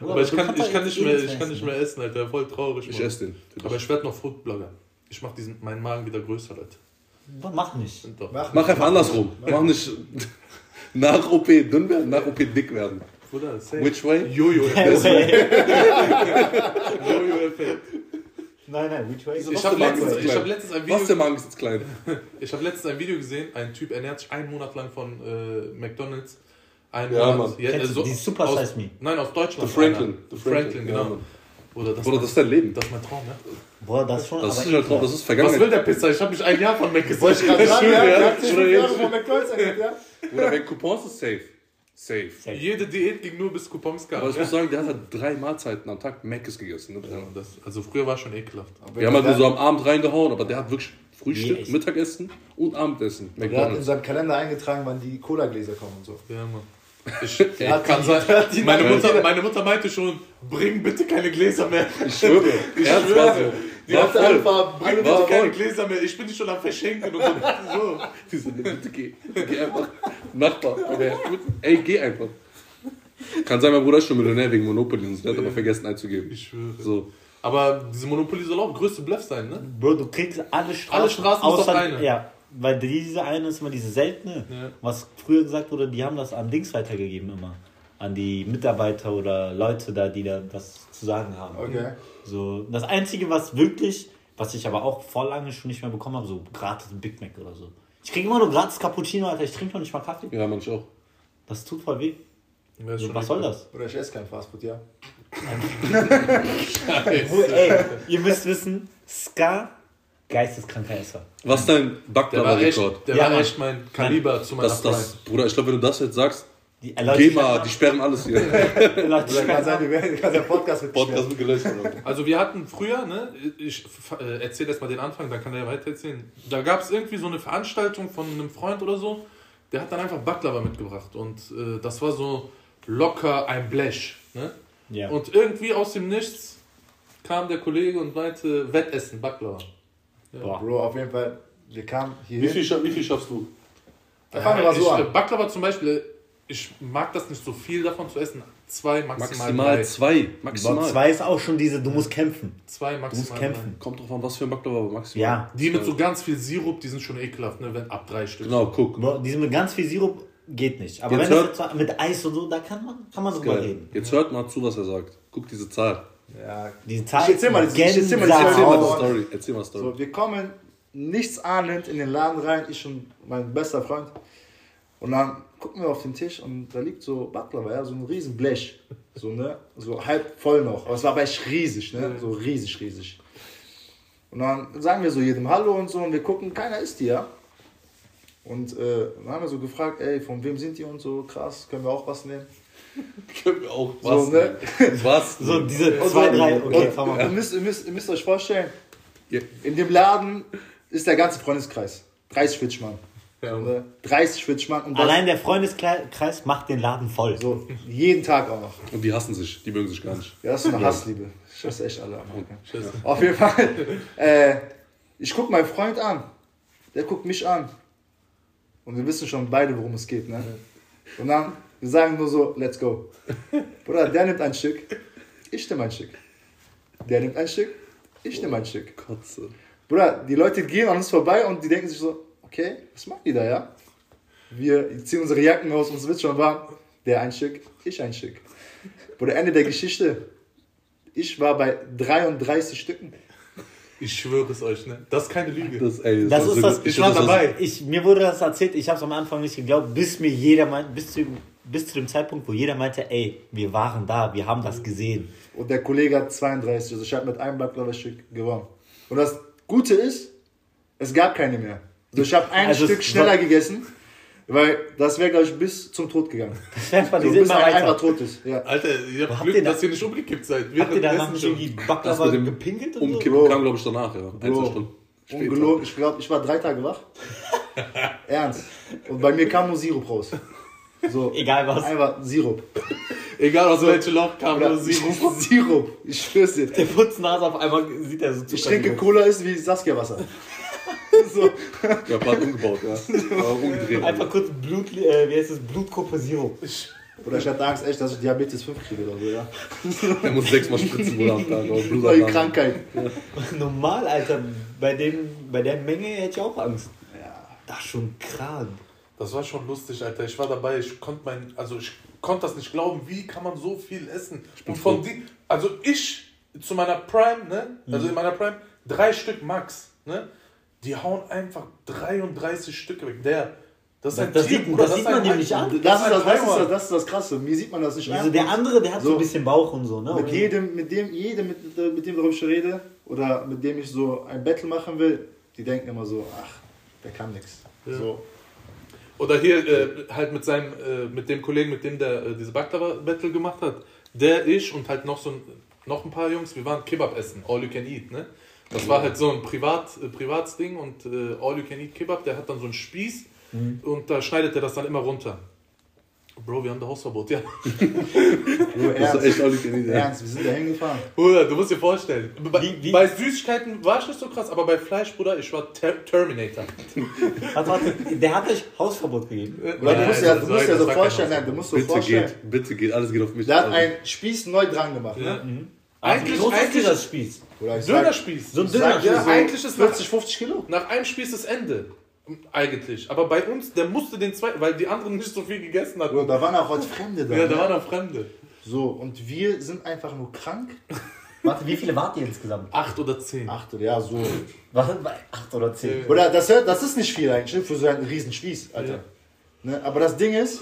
Aber ich kann, ich kann, nicht, mehr, ich kann nicht mehr essen, Alter. Voll traurig. Ich Mann. esse den. Aber ich werde noch Foodblogger. Ich mach diesen, meinen Magen wieder größer, Leute. Mach nicht. Doch. Mach einfach andersrum. Mach nicht nach OP dünn werden, nach OP dick werden. Bruder, safe. Which way? Jojo-Effekt. Nein, Jojo-Effekt. nein, which way? Ich habe letztens, ich hab letztens ein Was, der Video, Magen ist jetzt klein. ich hab letztens ein Video gesehen. Ein Typ ernährt sich einen Monat lang von äh, McDonalds. Einen Ja, Monat. Mann. Kennst du die Super aus, Size Me? Nein, aus Deutschland. The Franklin. The Franklin, Franklin, genau. ja, Mann. Bruder, das, Bruder, das ist dein Leben. das ist mein Traum, ja. Boah, das ist schon. Das ist ein Traum, das ist Was will der Pizza? Ich habe mich ein Jahr von Mac Wollte ich gerade sagen, ja, ja. sich Oder fünf Jahre von McDonalds ja? Bruder, wenn Coupons ist safe. Safe. Safe. Jede Diät ging nur bis Coupons gab. Aber ich muss sagen, der hat halt drei Mahlzeiten am Tag Mc's gegessen. Ne? ja, das, also früher war schon ekelhaft. Wir haben halt nur so am Abend reingehauen, aber der hat wirklich Frühstück, Nee. Mittagessen und Abendessen. Der hat in seinem Kalender eingetragen, wann die Cola-Gläser kommen und so. Ja, Mann. Ich, hat kann die- sein. die- Meine Mutter, die- meine Mutter meinte schon, bring bitte keine Gläser mehr. Ich schwöre. Ich schwöre. war so. Die hat einfach Bring bitte war keine voll. Gläser mehr. Ich bin nicht schon am Verschenken und so. so. Die so, bitte geh. Geh einfach. Nachbar. Gut. Ey, geh einfach. Kann sein, mein Bruder ist schon Millionär wegen Monopoly und so. Der hat aber vergessen einzugeben. Ich schwöre. So. Aber diese Monopoly soll auch größte Bluff sein, ne? Bro, du kriegst alle Straßen. Alle Straßen auf außer- eine. Ja, weil diese eine ist immer diese seltene. Ja. Was früher gesagt wurde, die haben das an Dings weitergegeben immer. An die Mitarbeiter oder Leute da, die da was zu sagen haben. Okay. So, das Einzige, was wirklich, was ich aber auch vor lange schon nicht mehr bekommen habe, so gratis Big Mac oder so. Ich kriege immer nur gratis Cappuccino, Alter. Ich trinke noch nicht mal Kaffee. Ja, manch auch. Das tut voll weh. So, was soll das? Oder ich esse kein Fastfood, ja. Bro, ey, ihr müsst wissen, Ska, geisteskranker Esser. Was ist dein Der war echt, Baklava-Rekord? der Ja, war echt mein Kaliber zu meiner Das. Bruder, ich glaube, wenn du das jetzt sagst, Die, äh, Leute, geh mal, die sperren alles hier. Leute, Oder ich- kann sein, wir werden kann sein Podcast mit Podcast wird gelöscht. Also wir hatten früher, ne, ich äh, erzähle erst mal den Anfang, dann kann er ja weiter erzählen. Da gab es irgendwie so eine Veranstaltung von einem Freund oder so, der hat dann einfach Baklava mitgebracht und äh, das war so locker ein Blech. Ne? Ja. Und irgendwie aus dem Nichts kam der Kollege und meinte, Wettessen, Baklava. Boah. Bro, auf jeden Fall, wir kamen Wie hier. viel, scha- wie viel schaffst du? Da fangen wir mal ich, so äh, an. Baklava zum Beispiel, ich mag das nicht so viel davon zu essen. Zwei, maximal, Maximal drei. zwei. Boah, Maximal. zwei ist auch schon diese, du musst kämpfen. Zwei, Du musst maximal kämpfen. Kommt drauf an, was für ein Baklava, aber maximal. Ja. Die mit so ganz viel Sirup, die sind schon ekelhaft, ne, wenn ab drei Stück. Genau, guck. Bro, diese mit ganz viel Sirup geht nicht. Aber Jetzt wenn hört- das jetzt mit Eis und so, da kann man, kann man drüber Geil. reden. Jetzt hört mal zu, was er sagt. Guck diese Zahl. Ja. Diese Zahl Ich erzähl mal, ist ich erzähl mal. Erzähl mal die Story. Erzähl mal die Story. So, wir kommen nichts ahnend in den Laden rein, ich und mein bester Freund. Und dann gucken wir auf den Tisch und da liegt so Baklava, ja, so ein riesen Blech. So, ne? So halb voll noch. Aber es war aber echt riesig, ne? So riesig, riesig. Und dann sagen wir so jedem Hallo und so und wir gucken, keiner isst die, ja. Und äh, dann haben wir so gefragt, ey, von wem sind die und so, krass, können wir auch was nehmen? Können wir auch So, ne? Was? So diese Und zwei, drei, okay, und, fahr mal. Ihr müsst, ihr, müsst, ihr müsst euch vorstellen, Ja. in dem Laden ist der ganze Freundeskreis. 30 Schwitzmann. Ja. Ne? 30 Schwitzmann. Und das Allein der Freundeskreis macht den Laden voll. so jeden Tag auch noch. Und die hassen sich. Die mögen sich gar nicht. Ja, das ist eine Hassliebe. Ich hasse echt alle. Scheiße. Auf jeden Fall. Äh, ich gucke meinen Freund an. Der guckt mich an. Und wir wissen schon beide, worum es geht. Ne? Und dann, wir sagen nur so, let's go. Bruder, der nimmt ein Stück, ich nehme ein Stück. Der nimmt ein Stück, Ich nehme ein Stück. Kotze. Bruder, die Leute gehen an uns vorbei und die denken sich so, okay, was machen die da, ja? Wir ziehen unsere Jacken aus, uns wird schon warm. Der ein Stück, ich ein Stück. Bruder, Ende der Geschichte. Ich war bei 33 Stücken. Ich schwöre es euch, ne? Das ist keine Lüge. Das, ey, Das war ist so das- ich war das dabei. Ich, mir wurde das erzählt, ich habe es am Anfang nicht geglaubt, bis mir jeder meint, bis zu, bis zu dem Zeitpunkt, wo jeder meinte, ey, wir waren da, wir haben das gesehen. Und der Kollege hat 32. Also ich habe mit einem Baklava-Stück gewonnen. Und das Gute ist, es gab keine mehr. Also ich habe ein Also Stück schneller gegessen, weil das wäre, glaube ich, bis zum Tod gegangen. Das So, die bis ein immer einfach tot ist. Ja. Alter, ihr habt Glück, ihr da- dass ihr nicht umgekippt seid. Habt ihr danach nicht schon. irgendwie Baklava gepinkelt und so? Umkippen Bro. kam, glaube ich, danach, ja. Ein, zwei. Stunden. Ungelogen, ich glaube, ich war drei Tage wach. Ernst. Und bei mir kam nur Sirup raus. So, Egal was. einfach Sirup. Egal aus welchem Loch kam Oder nur Sirup. Sirup. Ich schwör's dir. Der Putznase auf einmal sieht er so Ich trinke Cola ist wie Saskia-Wasser. so. Ja, Part umgebaut, ja. Aber umgedreht. Einfach kurz Blut, äh, wie heißt das, Blutgruppe Zero. Oder ich hatte Angst, echt, dass ich Diabetes 5 kriege oder so, ja. Der muss sechsmal spritzen, Bruder, am Tag. Neue. Krankheit. Normal, Alter, bei, dem, bei der Menge hätte ich auch Angst. Ja. Das ist schon krank. Das war schon lustig, Alter. Ich war dabei, ich konnte mein, also ich konnte das nicht glauben, wie kann man so viel essen? Und von die, also ich zu meiner Prime, ne? Also in meiner Prime, drei Stück Max, ne? Die hauen einfach 33 Stück weg. Der, das ist ein Das Tier, sieht- Bruder, das sieht man dem nicht an. Das ist das, das, ist das, das ist das Krasse. Mir sieht man das nicht Also an. der andere, der hat so, So. ein bisschen Bauch und so, ne? Mit jedem, mit dem, jedem, mit, mit dem, worüber ich rede, oder mit dem ich so ein Battle machen will, die denken immer so, ach, der kann nichts. So. Oder hier äh, halt mit seinem, äh, mit dem Kollegen, mit dem der äh, diese Baklava-Battle gemacht hat. Der, ich und halt noch so ein, noch ein paar Jungs, wir waren Kebab essen, all you can eat, ne? Das war halt so ein Privat, äh, Privatsding und äh, all you can eat Kebab, der hat dann so einen Spieß und da schneidet er das dann immer runter. Bro, wir haben da Hausverbot, ja. Nur Das ist ernst, echt eat, ja. ernst, wir sind da hingefahren. Bruder, du musst dir vorstellen. Bei, Wie- wie- bei Süßigkeiten war ich nicht so krass, aber bei Fleisch, Bruder, ich war Ter Terminator. Warte, warte, der hat euch Hausverbot gegeben. Oder du musst ja, du das musst ja so das vorstellen, nein, du musst so Bitte vorstellen, geht, bitte geht, alles geht auf mich. der hat Also, einen Spieß neu dran gemacht. Ja. Ne? Eigentlich, Wie groß ist eigentlich, dieser Spieß? Dönerspieß. So ein ich sag dir Döner. so eigentlich ist nach- 40, 50 Kilo. Nach einem Spieß ist Ende. Eigentlich. Aber bei uns, der musste den zweiten, weil die anderen nicht so viel gegessen hatten. Bro, da waren auch heute Fremde da. Ja, da ne? waren auch Fremde. So, und wir sind einfach nur krank. Warte, wie viele wart ihr insgesamt? Acht oder zehn. Acht oder ja, so. Warte, acht oder zehn. Oder das, das ist nicht viel eigentlich ne, für so einen riesen Spieß, Alter. Ne? Aber das Ding ist,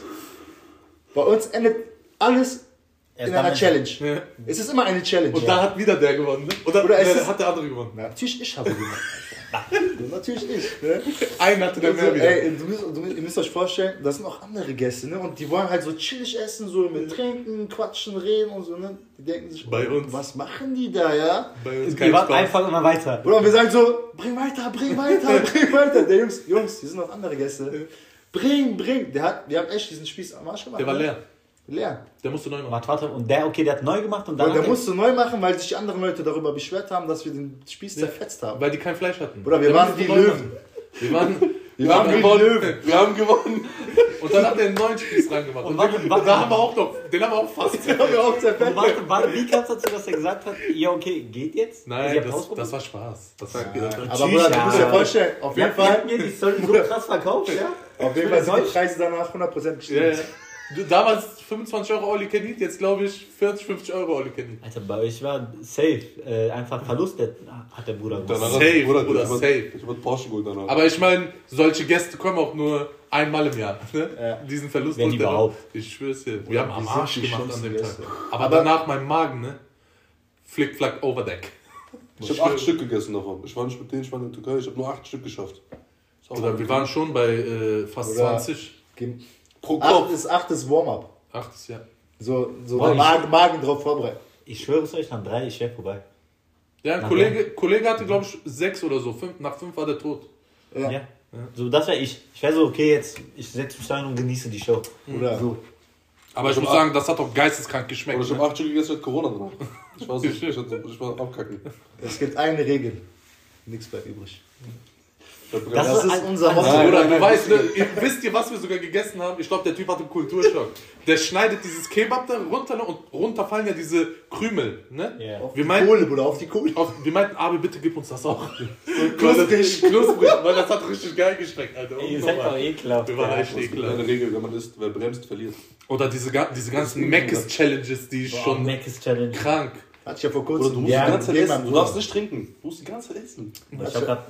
bei uns endet alles Erst in einer Challenge. Ja. Es ist immer eine Challenge. Und ja. da hat wieder der gewonnen. Ne? Oder, Oder ist- hat der andere gewonnen. Natürlich ich habe gewonnen. Alter. Natürlich ich. Ne? Einen hatte der Also, mehr wieder. ey, du müsst, du, ihr müsst euch vorstellen, das sind auch andere Gäste, ne? Und die wollen halt so chillig essen, so mit trinken, quatschen, reden und so, ne? Die denken sich, Bei uns. was machen die da, ja? Bei uns kein Spaß. einfach immer weiter. Oder wir sagen so, bring weiter, bring weiter, bring weiter. Der Jungs, Jungs, hier sind noch andere Gäste. Bring, bring. Der hat, wir haben echt diesen Spieß am Arsch gemacht. Der war ne? Leer. Der musste neu machen. Warte, warte, und der, okay, der hat neu gemacht und Und dann. der musste neu machen, weil sich die anderen Leute darüber beschwert haben, dass wir den Spieß zerfetzt haben. Weil die kein Fleisch hatten. Oder wir Der waren neu Löwen. machen. Wir waren, wir waren haben gewonnen. Löwen. Wir haben gewonnen. Und dann hat er einen neuen Spieß reingemacht. Und, Und warte, wir, warte. da haben wir auch noch, den haben wir auch fast. haben wir auch Und zerfetzt. warte, warte, wie kam es dazu, dass er gesagt hat, ja, okay, geht jetzt? Nein, das, das war Spaß. Das war, Aber das, Bruder, du musst ja. vorstellen, auf jeden habt, ihr habt Fall, mir die Story so krass verkauft, ja? auf jeden Fall sind die Preise danach 100% gestiegen. Damals 25 Euro All You Can Eat, jetzt glaube ich 40, 50 Euro All You Can Eat. Alter, bei euch war safe. Äh, einfach Verlust, der, hat der Bruder gemacht. Safe, Bruder, Bruder, ich safe. Ich hab Porsche geholt danach. Aber ich meine, solche Gäste kommen auch nur einmal im Jahr. Ne? Ja. Diesen Verlust. Wenn überhaupt. Ich schwör's dir. Wir haben am Arsch gemacht an dem Tag. Aber, Aber- danach mein Magen, ne? Flick, flack, overdeck. ich habe acht Stück gegessen davon. Ich war nicht mit denen, ich war in der Türkei, ich habe nur acht Stück geschafft. Oder wir waren schon bei äh, fast Oder- 20. Pro Acht Kopf. ist, acht ist Warm-up. Achtes Jahr. So, so Boah, ich- Magen, Magen drauf vorbereiten. Ich schwöre es euch, nach drei, ich wäre vorbei. Ja, ein Kollege, Kollege hatte, glaube ich, sechs oder so. Fünf, nach fünf war der tot. Ja. Ja. So, das wäre ich. Ich wäre so, okay, jetzt, ich setze mich da hin und genieße die Show. Oder So. Aber ich Ich muss sagen, das hat doch geisteskrank Aber geschmeckt. ich habe Ne? acht Stück gegessen mit Corona danach. Ich weiß nicht, ich, hatte, ich war abkacken. es gibt eine Regel. Nichts bleibt übrig. Das, Das ist unser Motto. Nein, Oder nein, du nein. weißt, ne, ihr, wisst ihr, was wir sogar gegessen haben? Ich glaube, der Typ hatte einen Kulturschock. Der schneidet dieses Kebab da runter ne, und runterfallen ja diese Krümel. Ne? Ja. Auf Wir die meinten- Kohle, Bruder, auf die Kohle. Auf, wir meinten, aber bitte gib uns das auch. knusprig. Knusprig, weil das hat richtig geil geschmeckt, Alter. Ihr seid doch ekelhaft. Wir waren ja. echt Das ist eine ekelhaft. Regel, wenn man isst, wer bremst, verliert. Oder diese, diese ganzen Macis-Challenges, die Boah, schon Mac Challenge. krank. Hatte ich ja vor Oder kurzem. du musst Ja, die ganze Zeit essen. Du darfst nicht trinken. Du musst die ganze Zeit essen. Ich habe gerade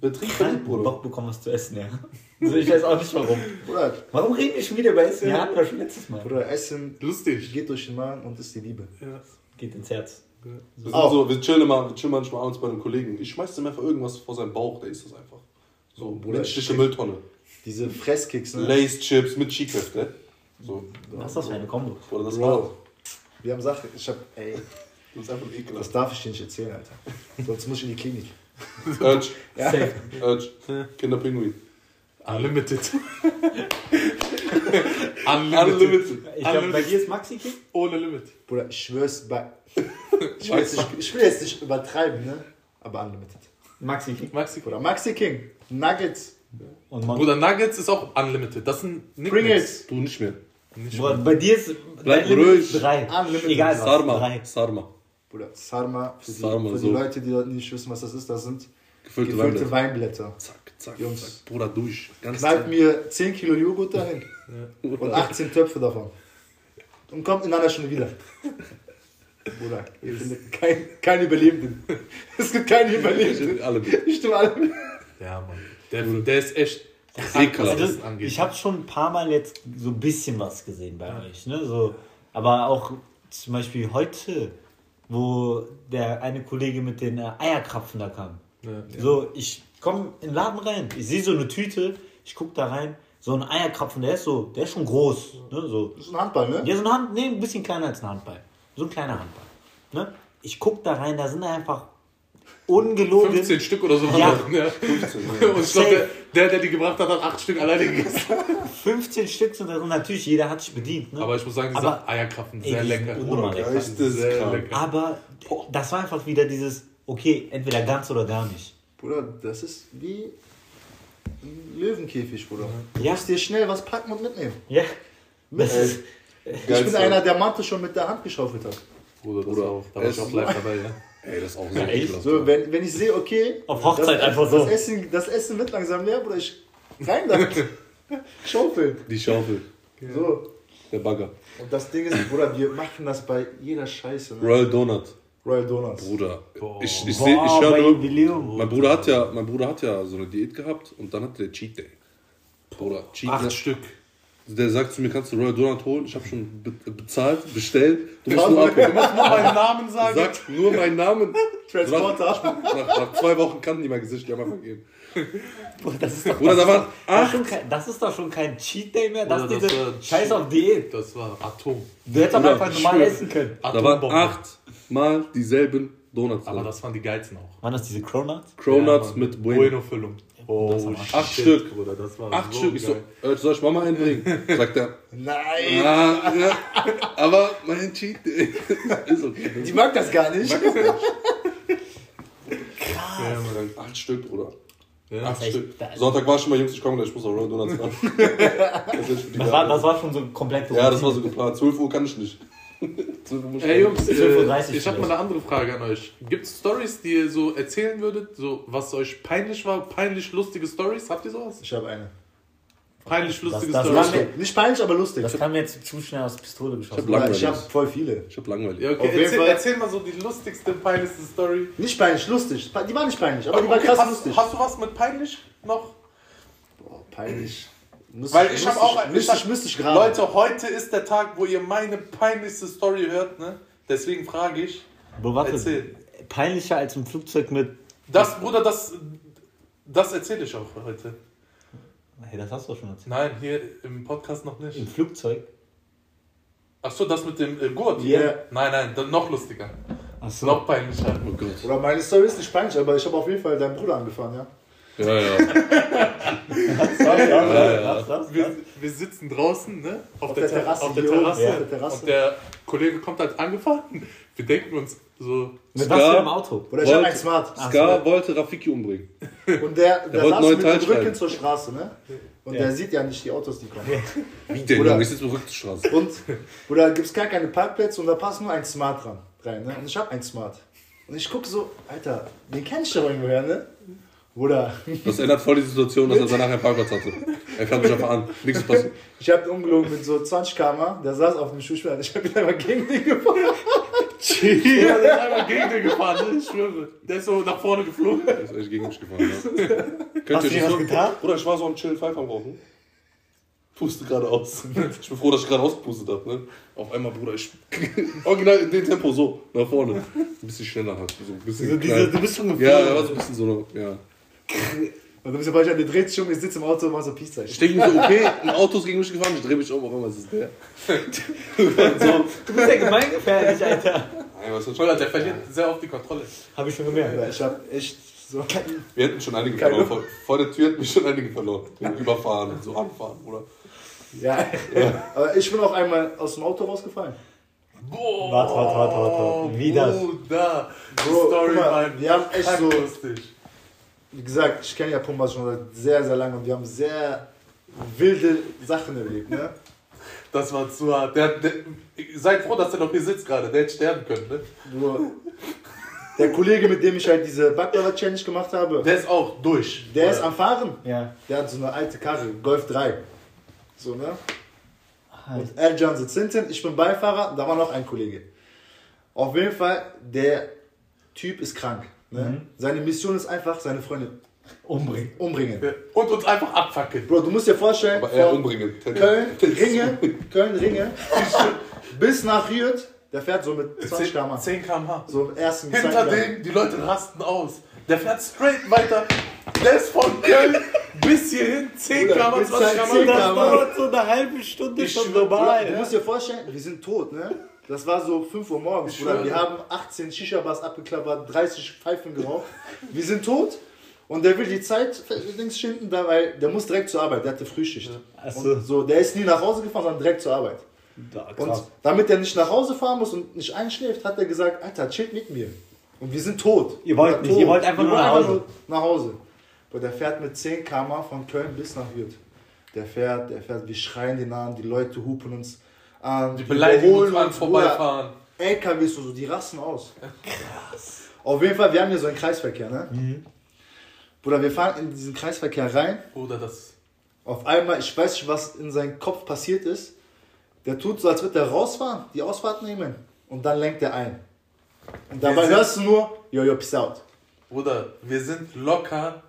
Verliert, Bruder. Bock bekommen, was zu essen, ja. Also ich weiß auch nicht warum. Bruder, Warum reden wir schon wieder über Essen? Ja, hatten wir schon letztes Mal. Bruder, Essen Lustig. geht durch den Magen und ist die Liebe. Ja. Geht ins Herz. Wir, Auch. so, wir chillen immer, wir chillen manchmal abends bei einem Kollegen. Ich schmeiß dem einfach irgendwas vor seinen Bauch, der isst das einfach. So, Bruder, menschliche ich- Mülltonne. Diese Fresskicks, ne? Lace Chips mit Chief, ne? So. Was ist das für eine Kombo? Oder das Bro. war. Wir haben Sachen, ich hab, ey, Das ist einfach das ekelhaft. darf ich dir nicht erzählen, Alter. Sonst muss ich in die Klinik. Urge, Safe. Urge. Kinderpinguin. Unlimited. Unlimited. Unlimited. Ich glaube, bei dir ist Maxi King? Ohne Limit. Bruder, ich schwör's bei. Ich will, jetzt nicht, ich will jetzt nicht übertreiben, ne? Aber unlimited. Maxi King. Maxi. Bruder, Maxi King, Nuggets, Und Bruder, Nuggets ist auch unlimited. Das sind Nicknames. Pringles, Du nicht mehr. Bruder, bei dir ist Bleib ruhig. drei. Unlimited. Egal was. Sarma. Drei. Sarma. Bruder, Sarma, für die, Sarma, für die so. Leute, die nicht wissen, was das ist, das sind Gefüllte, gefüllte Weinblätter. Weinblätter. Zack, zack, Jungs. zack. Bruder, durch. Ganz Knallt Zeit. mir 10 Kilo Joghurt dahin und 18 Töpfe davon. Und kommt in einer Stunde wieder. Bruder, ihr findet kein, kein Überlebenden. Es gibt keinen Überlebenden. Alle mit. Ich stimme alle. Ja, Mann. Der, der ist echt ekelhaft. das Also, angeht. ich habe schon ein paar Mal jetzt so ein bisschen was gesehen bei euch. Ne? So, aber auch zum Beispiel heute, wo der eine Kollege mit den äh, Eierkrapfen da kam. Ja. So, ich komme in den Laden rein, ich sehe so eine Tüte, ich gucke da rein, so ein Eierkrapfen, der ist so, der ist schon groß. Ne? So, Das ist ein Handball, ne? ja, so ein Hand, nee, ein bisschen kleiner als ein Handball. So ein kleiner Handball. Ne? Ich gucke da rein, da sind einfach ungelogen 15 Stück oder so. Ja. ja. 15, ja. Und ich glaube, der, der, der die gebracht hat, hat 8 Stück alleine gegessen. 15 Stück sind da drin. Natürlich, jeder hat sich bedient. Ne? Aber ich muss sagen, diese Aber- Eierkrapfen, Ey, sehr die sind lecker. unnormal lecker. Sehr lecker. Aber das war einfach wieder dieses, okay, entweder ganz oder gar nicht. Bruder, das ist wie ein Löwenkäfig, Bruder. Du Ja. musst dir schnell was packen und mitnehmen. Ja. Das Ey, ist, Ich bin einer, der Mantel schon mit der Hand geschaufelt hat. Bruder, das Bruder, auch, da war ich auch live dabei, ja. Ey, das ist auch so echt? ekelhaft. So, wenn, wenn ich sehe, okay, Auf Hochzeit das, einfach so. Das Essen, das Essen wird langsam leer, Bruder, ich rein damit. Schaufeln. Die Schaufel. So. Der Bagger. Und das Ding ist, Bruder, wir machen das bei jeder Scheiße. Ne? Royal Donut. Royal Donuts. Bruder. Boah. Ich, ich, seh, ich höre nur. Jubiläum. Mein Bruder, hat ja, mein Bruder hat ja so eine Diät gehabt und dann hatte der Cheat Day. Bruder, Cheat Acht Day. Stück. Der sagt zu mir, kannst du Royal Donut holen? Ich habe schon be bezahlt, bestellt. Du musst nur Bruder. abholen. Nur meinen Namen sagen. Sag nur meinen Namen. Transporter. Nach, nach zwei Wochen kannten die mein Gesicht, die haben einfach gegeben. Boah, das ist doch, Bruder, das da waren doch- das ist acht. schon kein- Das ist doch schon kein Cheat Day mehr. Das Bruder, ist das diese war Scheiß auf Diät. Das war Atom. Du hättest Bruder, einfach normal essen können. Da waren Atombombe. achtmal dieselben Donuts. Aber das waren die geilsten auch. Waren das diese Cronuts? Cronuts Ja, mit Bueno. Bueno-Füllung. Oh, das war acht shit, Stück. Bruder, das war Acht so Stück. Ich so, geil. äh, soll ich Mama einbringen? Sagt er. Nein. Ah, ja. Aber mein Cheat ist okay. Die mag das gar nicht. Ja, Mann. Acht Stück, Bruder. Ja. Acht Stück. da- Sonntag war schon mal, Jungs, ich komme gleich, ich muss auch Royal Donuts machen. das war, das war schon so komplett ja, das war so geplant. 12 Uhr kann ich nicht. 12 Uhr muss ich Ey Jungs, 12:30 äh, ich habe mal eine andere Frage an euch. Gibt es Stories, die ihr so erzählen würdet, so was euch peinlich war, peinlich lustige Stories? Habt ihr sowas? Ich habe eine. Peinlich lustige das Stories. Nicht peinlich, aber lustig. Das kam mir jetzt zu schnell aus Pistole geschossen. langweilig. ich habe voll viele. Ich hab langweilig. Ja, okay, erzähl, erzähl mal so die lustigste, peinlichste Story. Nicht peinlich, lustig. Die war nicht peinlich, aber die war Okay, krass hast, lustig. hast du was mit peinlich noch? Boah, peinlich. Müsste Weil ich habe auch. Müsste ich ich, müsste ich gerade. Leute, heute ist der Tag, wo ihr meine peinlichste Story hört, ne? Deswegen frage ich. Bro, warte. Erzähl. Peinlicher als im Flugzeug mit. Das, Bruder, das, das erzähle ich auch heute. Hey, das hast du doch schon erzählt. Nein, hier im Podcast noch nicht. Im Flugzeug? Achso, das mit dem äh, Gurt Yeah. hier? Nein, nein, dann noch lustiger. Achso. Noch peinlicher. Oh Gott. Oder meine Story ist nicht peinlich, aber ich habe auf jeden Fall deinen Bruder angefahren, ja. Ja, ja. Was, was, Wir, sitzen draußen, ne? Auf, Auf der, der Terrasse. Auf der Terrasse. ja, auf der Terrasse. Und der Kollege kommt halt angefahren. Wir denken uns, So. Mit was für einem Auto? Oder ich habe Wollte- ein Smart. Ska wollte Rafiki umbringen. Und der, der, wollte saß mit dem Rücken zur Straße, ne? Und Ja. der sieht ja nicht die Autos, die kommen. Wie denn, Oder-? Ich sitze auf der Rückstraße. Und oder gibt es gar keine Parkplätze und da passt nur ein Smart dran, rein. Ne? Und ich habe ein Smart. Und ich gucke so, Alter, den kenn ich doch irgendwoher, ne? Oder Das ändert voll die Situation, dass er danach einen Parkplatz hatte. Er kam mich einfach an. Nichts ist passiert. ich habe umgelogen mit so 20 km der saß auf dem Schuhsperr. Ich habe ihn einfach gegen den gefahren. Ja, der ist einmal gegen den gefahren, ne? ich schwöre. Der ist so nach vorne geflogen. Der ist echt gegen mich gefahren. Ja. Könnt Hast du ihr dir was so? getan? Bruder, ich war so am Chill Pfeife am Rauchen. Puste gerade aus. Ich bin froh, dass ich gerade ausgepustet habe. Ne? Auf einmal, Bruder, ich. Original in dem Tempo so, nach vorne. Ein bisschen schneller halt. So ein bisschen So diese, klein. du bist schon Ja, geflogen. der war so ein bisschen so, ja. Und du bist ja bald der dreht sich um, ich sitze im Auto und mach so Peace-Zeichen. Ich denke mir so, okay, ein Auto ist gegen mich gefahren, ich drehe mich um, auf einmal ist es der. so. Du bist ja gemeingefährlich, Alter. Nein, was ist Oder der verliert sehr oft die Kontrolle. Hab ich schon gemerkt. Ja, ich habe echt so. Wir hätten schon einige Keine- verloren. Vor, vor der Tür hätten mich schon einige verloren. Überfahren und so anfahren, oder? Ja, aber ich bin auch einmal aus dem Auto rausgefallen. Boah. Warte, warte, warte, warte, warte. Wie das? da. Die Bro, Story mal, wir haben echt so- lustig. Wie gesagt, ich kenne ja Pumbas schon seit sehr, sehr lange und wir haben sehr wilde Sachen erlebt, ne? Das war zu hart. Der, der, seid froh, dass er noch hier sitzt gerade. Der hätte sterben können, ne? Nur der Kollege, mit dem ich halt diese Backdauer-Challenge gemacht habe, Der ist auch durch. der ist am Fahren. Ja. Der hat so eine alte Karre, Golf 3. So, ne? Halt. Und Erjan sitzt hinten, ich bin Beifahrer, da war noch ein Kollege. Auf jeden Fall, der Typ ist krank. Ne? Seine Mission ist einfach, seine Freunde Umbringen. umbringen. Und uns einfach abfackeln. Bro, du musst dir vorstellen, Aber eher umbringen. Köln, Ringe, Köln, Ringe, bis nach Rührt, der fährt so mit 20 km/h. 10 km/h. So im ersten Hinter dem, die Leute rasten aus. Der fährt straight weiter. Der ist von Köln bis hierhin 10 Bruder, km, bis 20 halt km. 10 Das dauert so eine halbe Stunde Ich schon normal. Du musst dir vorstellen, wir sind tot, ne? Das war so 5 Uhr morgens, Ich Bruder. schwöre. Wir haben 18 Shisha-Bars abgeklappert, 30 Pfeifen geraucht. Wir sind tot und der will die Zeit links schinden, da, weil der muss direkt zur Arbeit, der hatte Frühschicht. Ach so. Und so, der ist nie nach Hause gefahren, sondern direkt zur Arbeit. Da, Und damit er nicht nach Hause fahren muss und nicht einschläft, hat er gesagt, Alter, chillt mit mir. Und wir sind tot. Ihr wollt nicht, tot. ihr wollt einfach Wir nur nach Hause. nach Hause. Aber der fährt mit 10 km von Köln bis nach Hürth. Der fährt, der fährt, wir schreien den an, die Leute hupen uns an. Die beleidigen beim Bruder. Vorbeifahren. LKWs und so, die rasten aus. Krass. Auf jeden Fall, wir haben hier so einen Kreisverkehr, ne? Bruder, wir fahren in diesen Kreisverkehr rein. Bruder, das. Auf einmal, ich weiß nicht, was in seinem Kopf passiert ist. Der tut so, als würde er rausfahren, die Ausfahrt nehmen. Und dann lenkt er ein. Und dabei hörst du nur, yo, yo, peace out. Bruder, wir sind locker,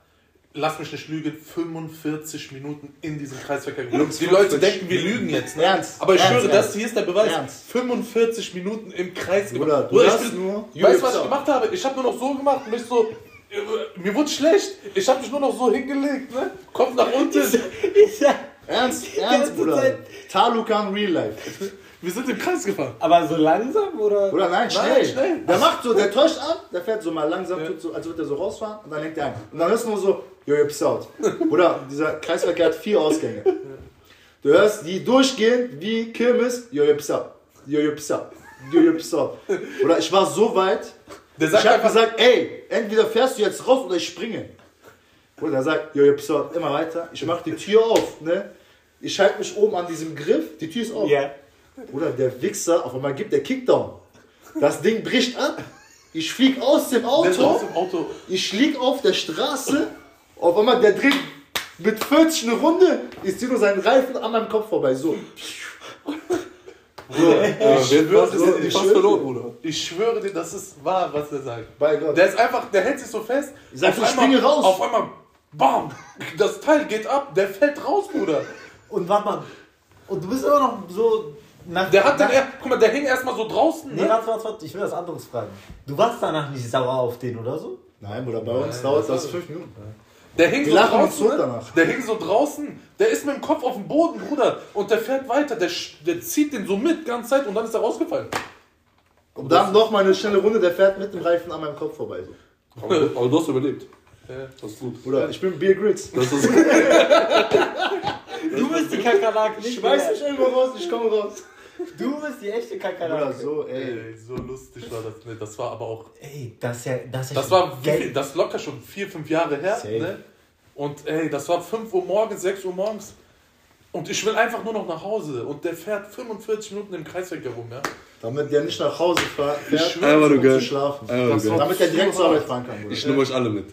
lass mich nicht lügen, 45 Minuten in diesem Kreisverkehr. Jungs, Die Leute 45 denken, wir lügen jetzt. Ne? Ernst, Aber ich ernst, schwöre, ernst. das hier ist der Beweis. Ernst. 45 Minuten im Kreis. Bruder, du Bruder, ich bin, nur, weißt du, was ich gemacht habe? Ich habe nur noch so gemacht und ich so, äh, mir wurde schlecht. Ich habe mich nur noch so hingelegt, ne? Kopf nach unten. Ich sag, Ernst, ernst, Bruder. Zeit. Talukan Real Life. Wir sind im Kreis gefahren. aber so langsam oder? Bruder, nein, schnell. schnell. Der macht so, der täuscht ab, der fährt so mal langsam, tut so, als würde er so rausfahren und dann lenkt er ein. Und dann hörst du nur so, yo, yo, peace out. Bruder, dieser Kreisverkehr hat vier Ausgänge. Du hörst die durchgehen wie Kirmes, yo, yo, peace out. Yo, yo, peace out. Yo, yo, peace out. Bruder, ich war so weit, Der ich hab gesagt, ey, entweder fährst du jetzt raus oder ich springe. Bruder, der sagt, yo, yo, peace out, immer weiter. Ich mach die Tür auf, ne? Ich halte mich oben an diesem Griff, die Tür ist auf. Ja. Bruder, der Wichser, auf einmal gibt der Kickdown. Das Ding bricht ab. Ich flieg aus dem ist aus Auto. dem Auto. Ich lieg auf der Straße. Auf einmal, der dreht mit 40 eine Runde. Ich zieh nur seinen Reifen an meinem Kopf vorbei. So. Ja, schwöre, ist ich schwöre. verloren, Bruder. Ich schwöre dir, das ist wahr, was er sagt. Bei Gott. Der ist einfach, der hält sich so fest. Ich sag, auf ich einmal- springe raus. Auf einmal, bam, das Teil geht ab, der fällt raus, Bruder. Und warte mal. Und du bist immer noch so nach. Der hat dann, nach, er, guck mal, der hing erstmal so draußen. Nee, Ne? warte, warte, warte. Ich will was anderes fragen. Du warst danach nicht sauer auf den oder so? Nein, Bruder, bei uns dauert das fünf Minuten. Der hing Wir so draußen. Ne? danach. Der hing so draußen. Der ist mit dem Kopf auf dem Boden, Bruder. Und der fährt weiter. Der, der zieht den so mit, die ganze Zeit. Und dann ist er rausgefallen. Und dann noch mal eine schnelle Runde, der fährt mit dem Reifen an meinem Kopf vorbei. So. Aber, du- aber du hast überlebt. Ja. Das ist gut. Bruder, ich bin Beer Grylls. Das ist, Du bist die Kakerlake nicht. Ich schmeiß mich irgendwo raus, ich komme raus. Du bist die echte Kakerlake. so, ey. Ey, so lustig war das. Ne? Das war aber auch. Ey, das ist ja, das ist Das war viel, das locker schon vier, fünf Jahre her. Safe. Ne? Und ey, das war 5 Uhr morgens, 6 Uhr morgens. Und ich will einfach nur noch nach Hause. Und der fährt 45 Minuten im Kreisweg herum, ja. Damit der nicht nach Hause fährt, nur um zu schlafen. Damit der direkt zur Arbeit fahren kann, Bruder. Ich nehme euch alle mit.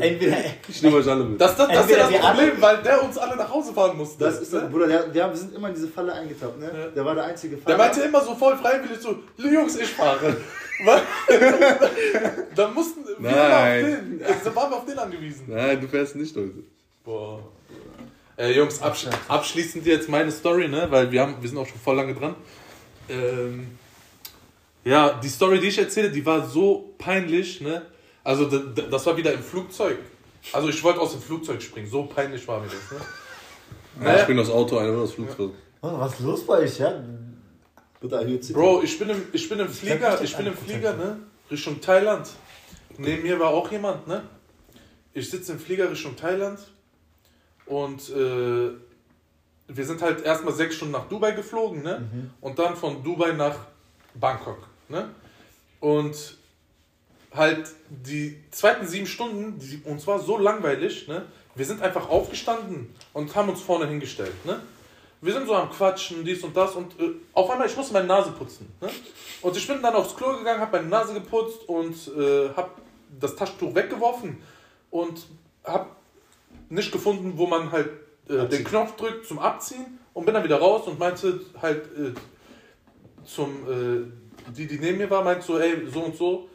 Entweder, Ich nehme euch alle mit. Das, das, das ist ja Entweder das wir alle- Problem, weil der uns alle nach Hause fahren musste. Das ist, ne? Bruder, der, der, wir sind immer in diese Falle eingetappt, ne? Ja. Der war der einzige Der Fahrer. meinte immer so voll freiwillig so, Jungs, ich fahre. Weil- Dann mussten wir immer Nein. auf den, also waren wir auf den angewiesen. Nein, du fährst nicht heute. Boah. Äh, Jungs, absch abschließend jetzt meine Story, ne? Weil wir, haben, wir sind auch schon voll lange dran. Ähm, ja, die Story, die ich erzähle, die war so peinlich, ne? Also das war wieder im Flugzeug. Also ich wollte aus dem Flugzeug springen, so peinlich war mir das, ne? Ja, ich Ne? bin das Auto, einer will das Flugzeug. Oh, was ist los bei euch, ja? Bro, ich bin im, ich bin im Flieger, mich ich bin im Flieger, ne? Richtung Thailand. Neben mir war auch jemand, ne? Ich sitze im Flieger Richtung Thailand und äh, wir sind halt erstmal sechs Stunden nach Dubai geflogen, ne? Und dann von Dubai nach Bangkok, ne? Und halt die zweiten sieben Stunden, die, uns war so langweilig, ne? Wir sind einfach aufgestanden und haben uns vorne hingestellt, ne? Wir sind so am Quatschen, dies und das und äh, auf einmal, ich musste meine Nase putzen, ne? Und ich bin dann aufs Klo gegangen, habe meine Nase geputzt und äh, habe das Taschentuch weggeworfen und habe nicht gefunden, wo man halt äh, den Knopf drückt zum Abziehen und bin dann wieder raus und meinte halt äh, zum, äh, die, die neben mir war, meinte so, ey, so und so,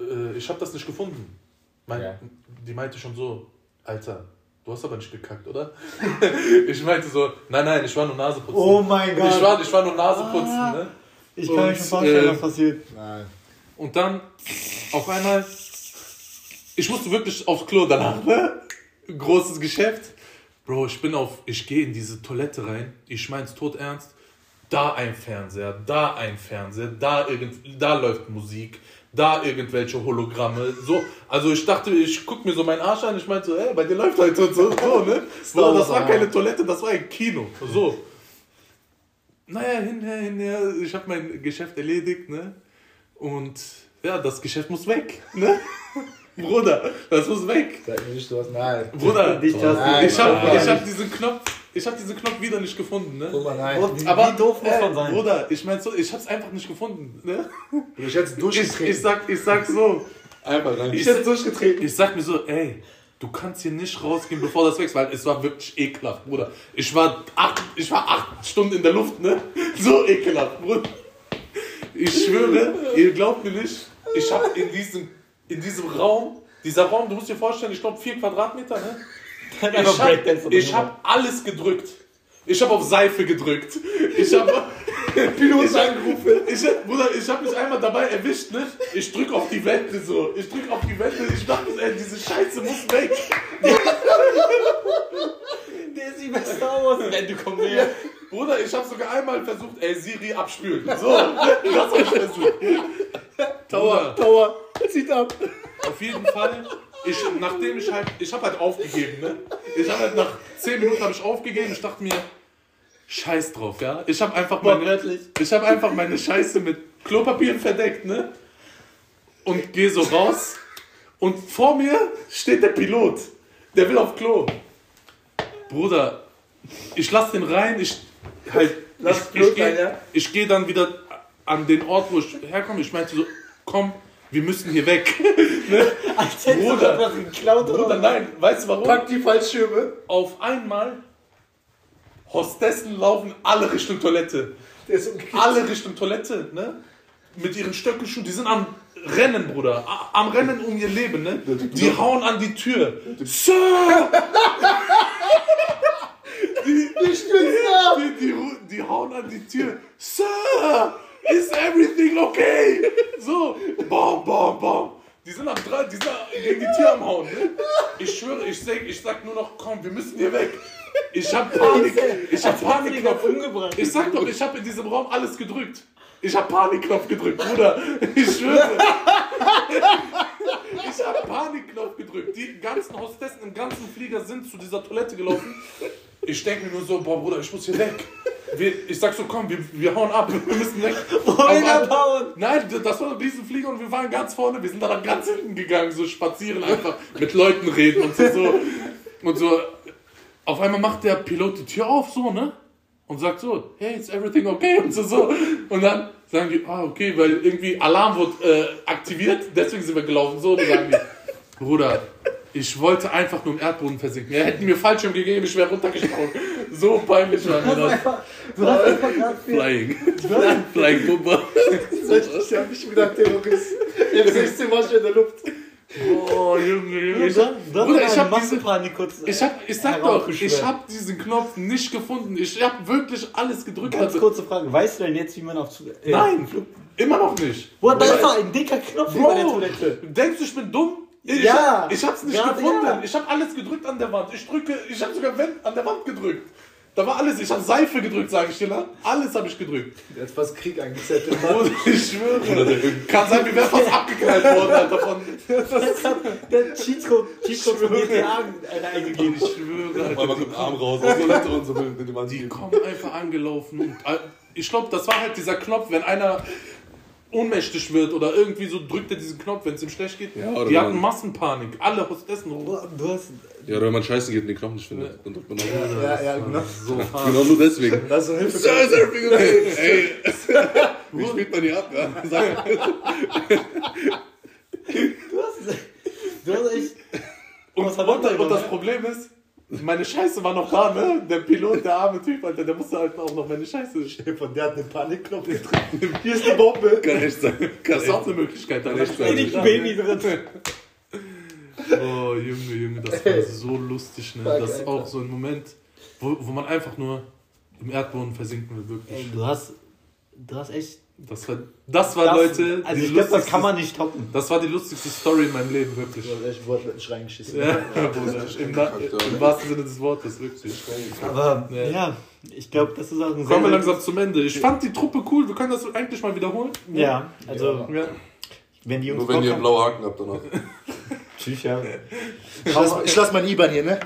äh, ich habe das nicht gefunden. Mein, Ja. Die meinte schon so, Alter, du hast aber nicht gekackt, oder? ich meinte so, nein, nein, ich war nur Naseputzen. Oh mein Gott. Ich war, ich war nur Naseputzen, Ah. ne? Ich kann mir Und, schon vorstellen, äh, was passiert. Nein. Und dann auf einmal, ich musste wirklich aufs Klo danach, ne? Großes Geschäft. Bro, ich bin auf, ich gehe in diese Toilette rein, ich mein's tot ernst. Da ein Fernseher, da ein Fernseher, da irgend, da läuft Musik, da irgendwelche Hologramme, so. Also ich dachte, ich guck mir so meinen Arsch an, ich meinte so, ey, bei dir läuft halt so, so, so ne? Bro, das war keine Toilette, das war ein Kino, so. Naja, hinher, hinher, ich habe mein Geschäft erledigt, ne? Und ja, das Geschäft muss weg, ne? Bruder, das muss weg. Sag mir nicht, du hast. Nein. Bruder, Nicht, dass Nein, ich habe Nein. ich hab diesen Knopf, ich habe diesen Knopf wieder nicht gefunden, ne? Guck mal, nein. Wie- Aber wie doof muss man sein? Bruder, ich mein so, ich hab's einfach nicht gefunden, ne? Ich hätte es Ich, durchgetreten. ich sag, ich sag so, Einfach rein. ich hätte es durchgetreten. ich sag mir so, ey, du kannst hier nicht rausgehen, bevor das weg ist, weil es war wirklich ekelhaft, Bruder. Ich war acht, ich war acht Stunden in der Luft, ne? So ekelhaft, Bruder. Ich schwöre, ihr glaubt mir nicht, ich habe in diesem, in diesem Raum, dieser Raum, du musst dir vorstellen, ich glaube vier Quadratmeter, ne? Ich habe hab alles gedrückt. Ich habe auf Seife gedrückt. Ich habe Pilot angerufen. Ich, Bruder, ich habe mich einmal dabei erwischt, ne? Ich drück auf die Wände so. Ich drück auf die Wände. Ich dachte, ey, diese Scheiße muss weg. Der ist wie bei Star Wars. Wenn du kommst näher. Bruder, ich habe sogar einmal versucht, ey, Siri abspülen. So, das hab ich versucht. Bruder, Tower, zieht ab. Auf jeden Fall, ich, nachdem ich halt, ich habe halt aufgegeben, ne? Ich habe halt nach 10 Minuten habe ich aufgegeben. Ich dachte mir, scheiß drauf, ja? Ich habe einfach meine, ich habe einfach meine Scheiße mit Klopapier verdeckt, ne? Und gehe so raus. Und vor mir steht der Pilot. Der will auf Klo. Bruder, ich lass den rein, ich halt, Lass ich, ich, geh- rein, ja? ich gehe dann wieder an den Ort, wo ich herkomme. Ich meinte so, komm, wir müssen hier weg. Als hättest du Bruder. etwas geklaut oder Bruder, so. nein, weißt du warum? Pack die Fallschirme. Auf einmal, Hostessen laufen alle Richtung Toilette. Der ist umgekehrt. Alle Richtung Toilette, ne? Mit ihren Stöckelschuhen, die sind am Rennen, Bruder. Am Rennen um ihr Leben, ne? Die hauen an die Tür. Sir! Die, die, die, die, ru- die hauen an die Tür. Sir! Is everything okay? So, bam, bam, bam. Die sind am dran, die sind gegen die Tür am Hauen, ne? Ich schwöre, ich sag, ich sag nur noch, komm, wir müssen hier weg. Ich hab Panik, ich hab Panikknopf umgebracht. Ich sag doch, ich hab in diesem Raum alles gedrückt. Ich hab Panikknopf gedrückt, Bruder. Ich schwöre. Ich hab Panikknopf gedrückt. Die ganzen Hostessen im ganzen Flieger sind zu dieser Toilette gelaufen. Ich denke mir nur so, boah, Bruder, ich muss hier weg. wir, ich sag so, komm, wir, wir hauen ab, wir müssen weg. Wohin abhauen? Nein, das war ein Riesenflieger und wir waren ganz vorne, wir sind dann ganz hinten gegangen, so spazieren einfach, mit Leuten reden und so, so. Und so, auf einmal macht der Pilot die Tür auf, so, ne? Und sagt so, hey, is everything okay? Und so, so. Und dann sagen die, ah, okay, weil irgendwie Alarm wurde äh, aktiviert, deswegen sind wir gelaufen, so. Und dann sagen die, Bruder, ich wollte einfach nur im Erdboden versinken. Er hätte mir Fallschirm gegeben, ich wäre runtergesprungen. So peinlich war mir das. Du hast einfach gerade Flying. Flying Pumper. Ich hab mich wieder Terrorist. Jetzt 16 Mal schon in der Luft. Oh, Junge, Junge. Ich, Bruder, ich hab diese, kurz. ich, hab, ich sag doch, heraufbeschwört. ich hab diesen Knopf nicht gefunden. Ich hab wirklich alles gedrückt. Ganz Also- kurze Frage. Weißt du denn jetzt, wie man auf Zu äh, Nein, Flug immer noch nicht. Boah, da ist doch ein dicker Knopf über der Bro, Toilette. denkst du, ich bin dumm? Ich, Ja, ich hab's nicht gefunden. ja. Ich hab alles gedrückt an der Wand. Ich drücke, ich hab sogar an der Wand gedrückt. Da war alles. Ich hab Seife gedrückt, sage ich dir. ne? Alles habe ich gedrückt. Jetzt fast Krieg angezettelt. Ich schwöre. Kann sein, wir wären fast abgeknallt worden, Alter. Von, Der Cheatcode, Cheatcode von GTA äh, eingegeben. ich schwöre, Alter. Einmal mit dem Arm raus aus der und so mit dem Mann Die kommen einfach angelaufen und äh, ich glaube, das war halt dieser Knopf, wenn einer ohnmächtig wird oder irgendwie so drückt er diesen Knopf, wenn es ihm schlecht geht. Ja, oder die hatten man- Massenpanik. Alle Hostessen. Boah, Du hast. Ja, oder wenn man scheißen geht und den Knopf nicht findet. Dann drückt man noch. Ja, ja, genau. So hart. Genau nur deswegen. Das ist so Hilfe. Ja, ist everything okay? Ey, wie spielt man die ab? Ja? Sag, Du hast. Du hast echt. Und, und, und das? Problem ist, meine Scheiße war noch da, ne? Der Pilot, der arme Typ, Alter, der musste halt auch noch meine Scheiße. Von der hat den Panikknopf gedrückt. Hier ist die Bombe. kann echt sein. Kann Das ist auch eine Möglichkeit. Kann echt sein. Richtig Baby drin. Oh, Junge, Junge, das war so lustig, ne? Das ist auch so ein Moment, wo, wo man einfach nur im Erdboden versinken will, wirklich. Ey, du hast. Du hast echt. Das war, das war das- Leute, Also, die ich glaube, das lustigste- kann man nicht toppen. Das war die lustigste Story in meinem Leben, wirklich. Du hast echt wortwörtlich reingeschissen. Ja, Bruder, im, im wahrsten Sinne des Wortes, wirklich. Aber Ja. ja, ich glaube, das ist auch ein Kommen wir langsam zum Ende. Ich fand die Truppe cool, wir können das eigentlich mal wiederholen. Ja, also, Ja. wenn die Jungs. Nur wenn ihr Bock haben- blaue Haken habt danach. Tschüss, ja. Ich lass, ich lass mein IBAN hier, ne?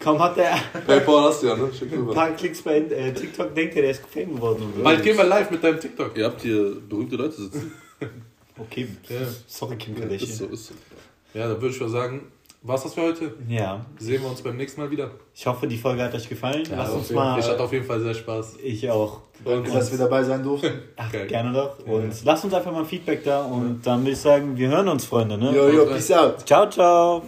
Kaum hat er Paypal hast du ja, ne? Schick ein paar Klicks bei äh, TikTok, denkt er, der ist Fame geworden. Und so. Bald gehen wir live mit deinem TikTok. Ihr habt hier berühmte Leute sitzen. Okay, Ja. sorry, Kim Ist Kardashian. so, ist so. Ja, dann würde ich mal sagen, was das für heute? Ja, Sehen wir uns beim nächsten Mal wieder. ich hoffe, die Folge hat euch gefallen. Lasst auf uns mal. Ich hatte auf jeden Fall sehr Spaß. Ich auch. Danke, dass wir dabei sein durften. Ach, Geil. gerne doch. Und lasst uns einfach mal Feedback da. Und dann würde ich sagen, wir hören uns, Freunde. Ne? Yo, yo, peace out. Ciao, ciao.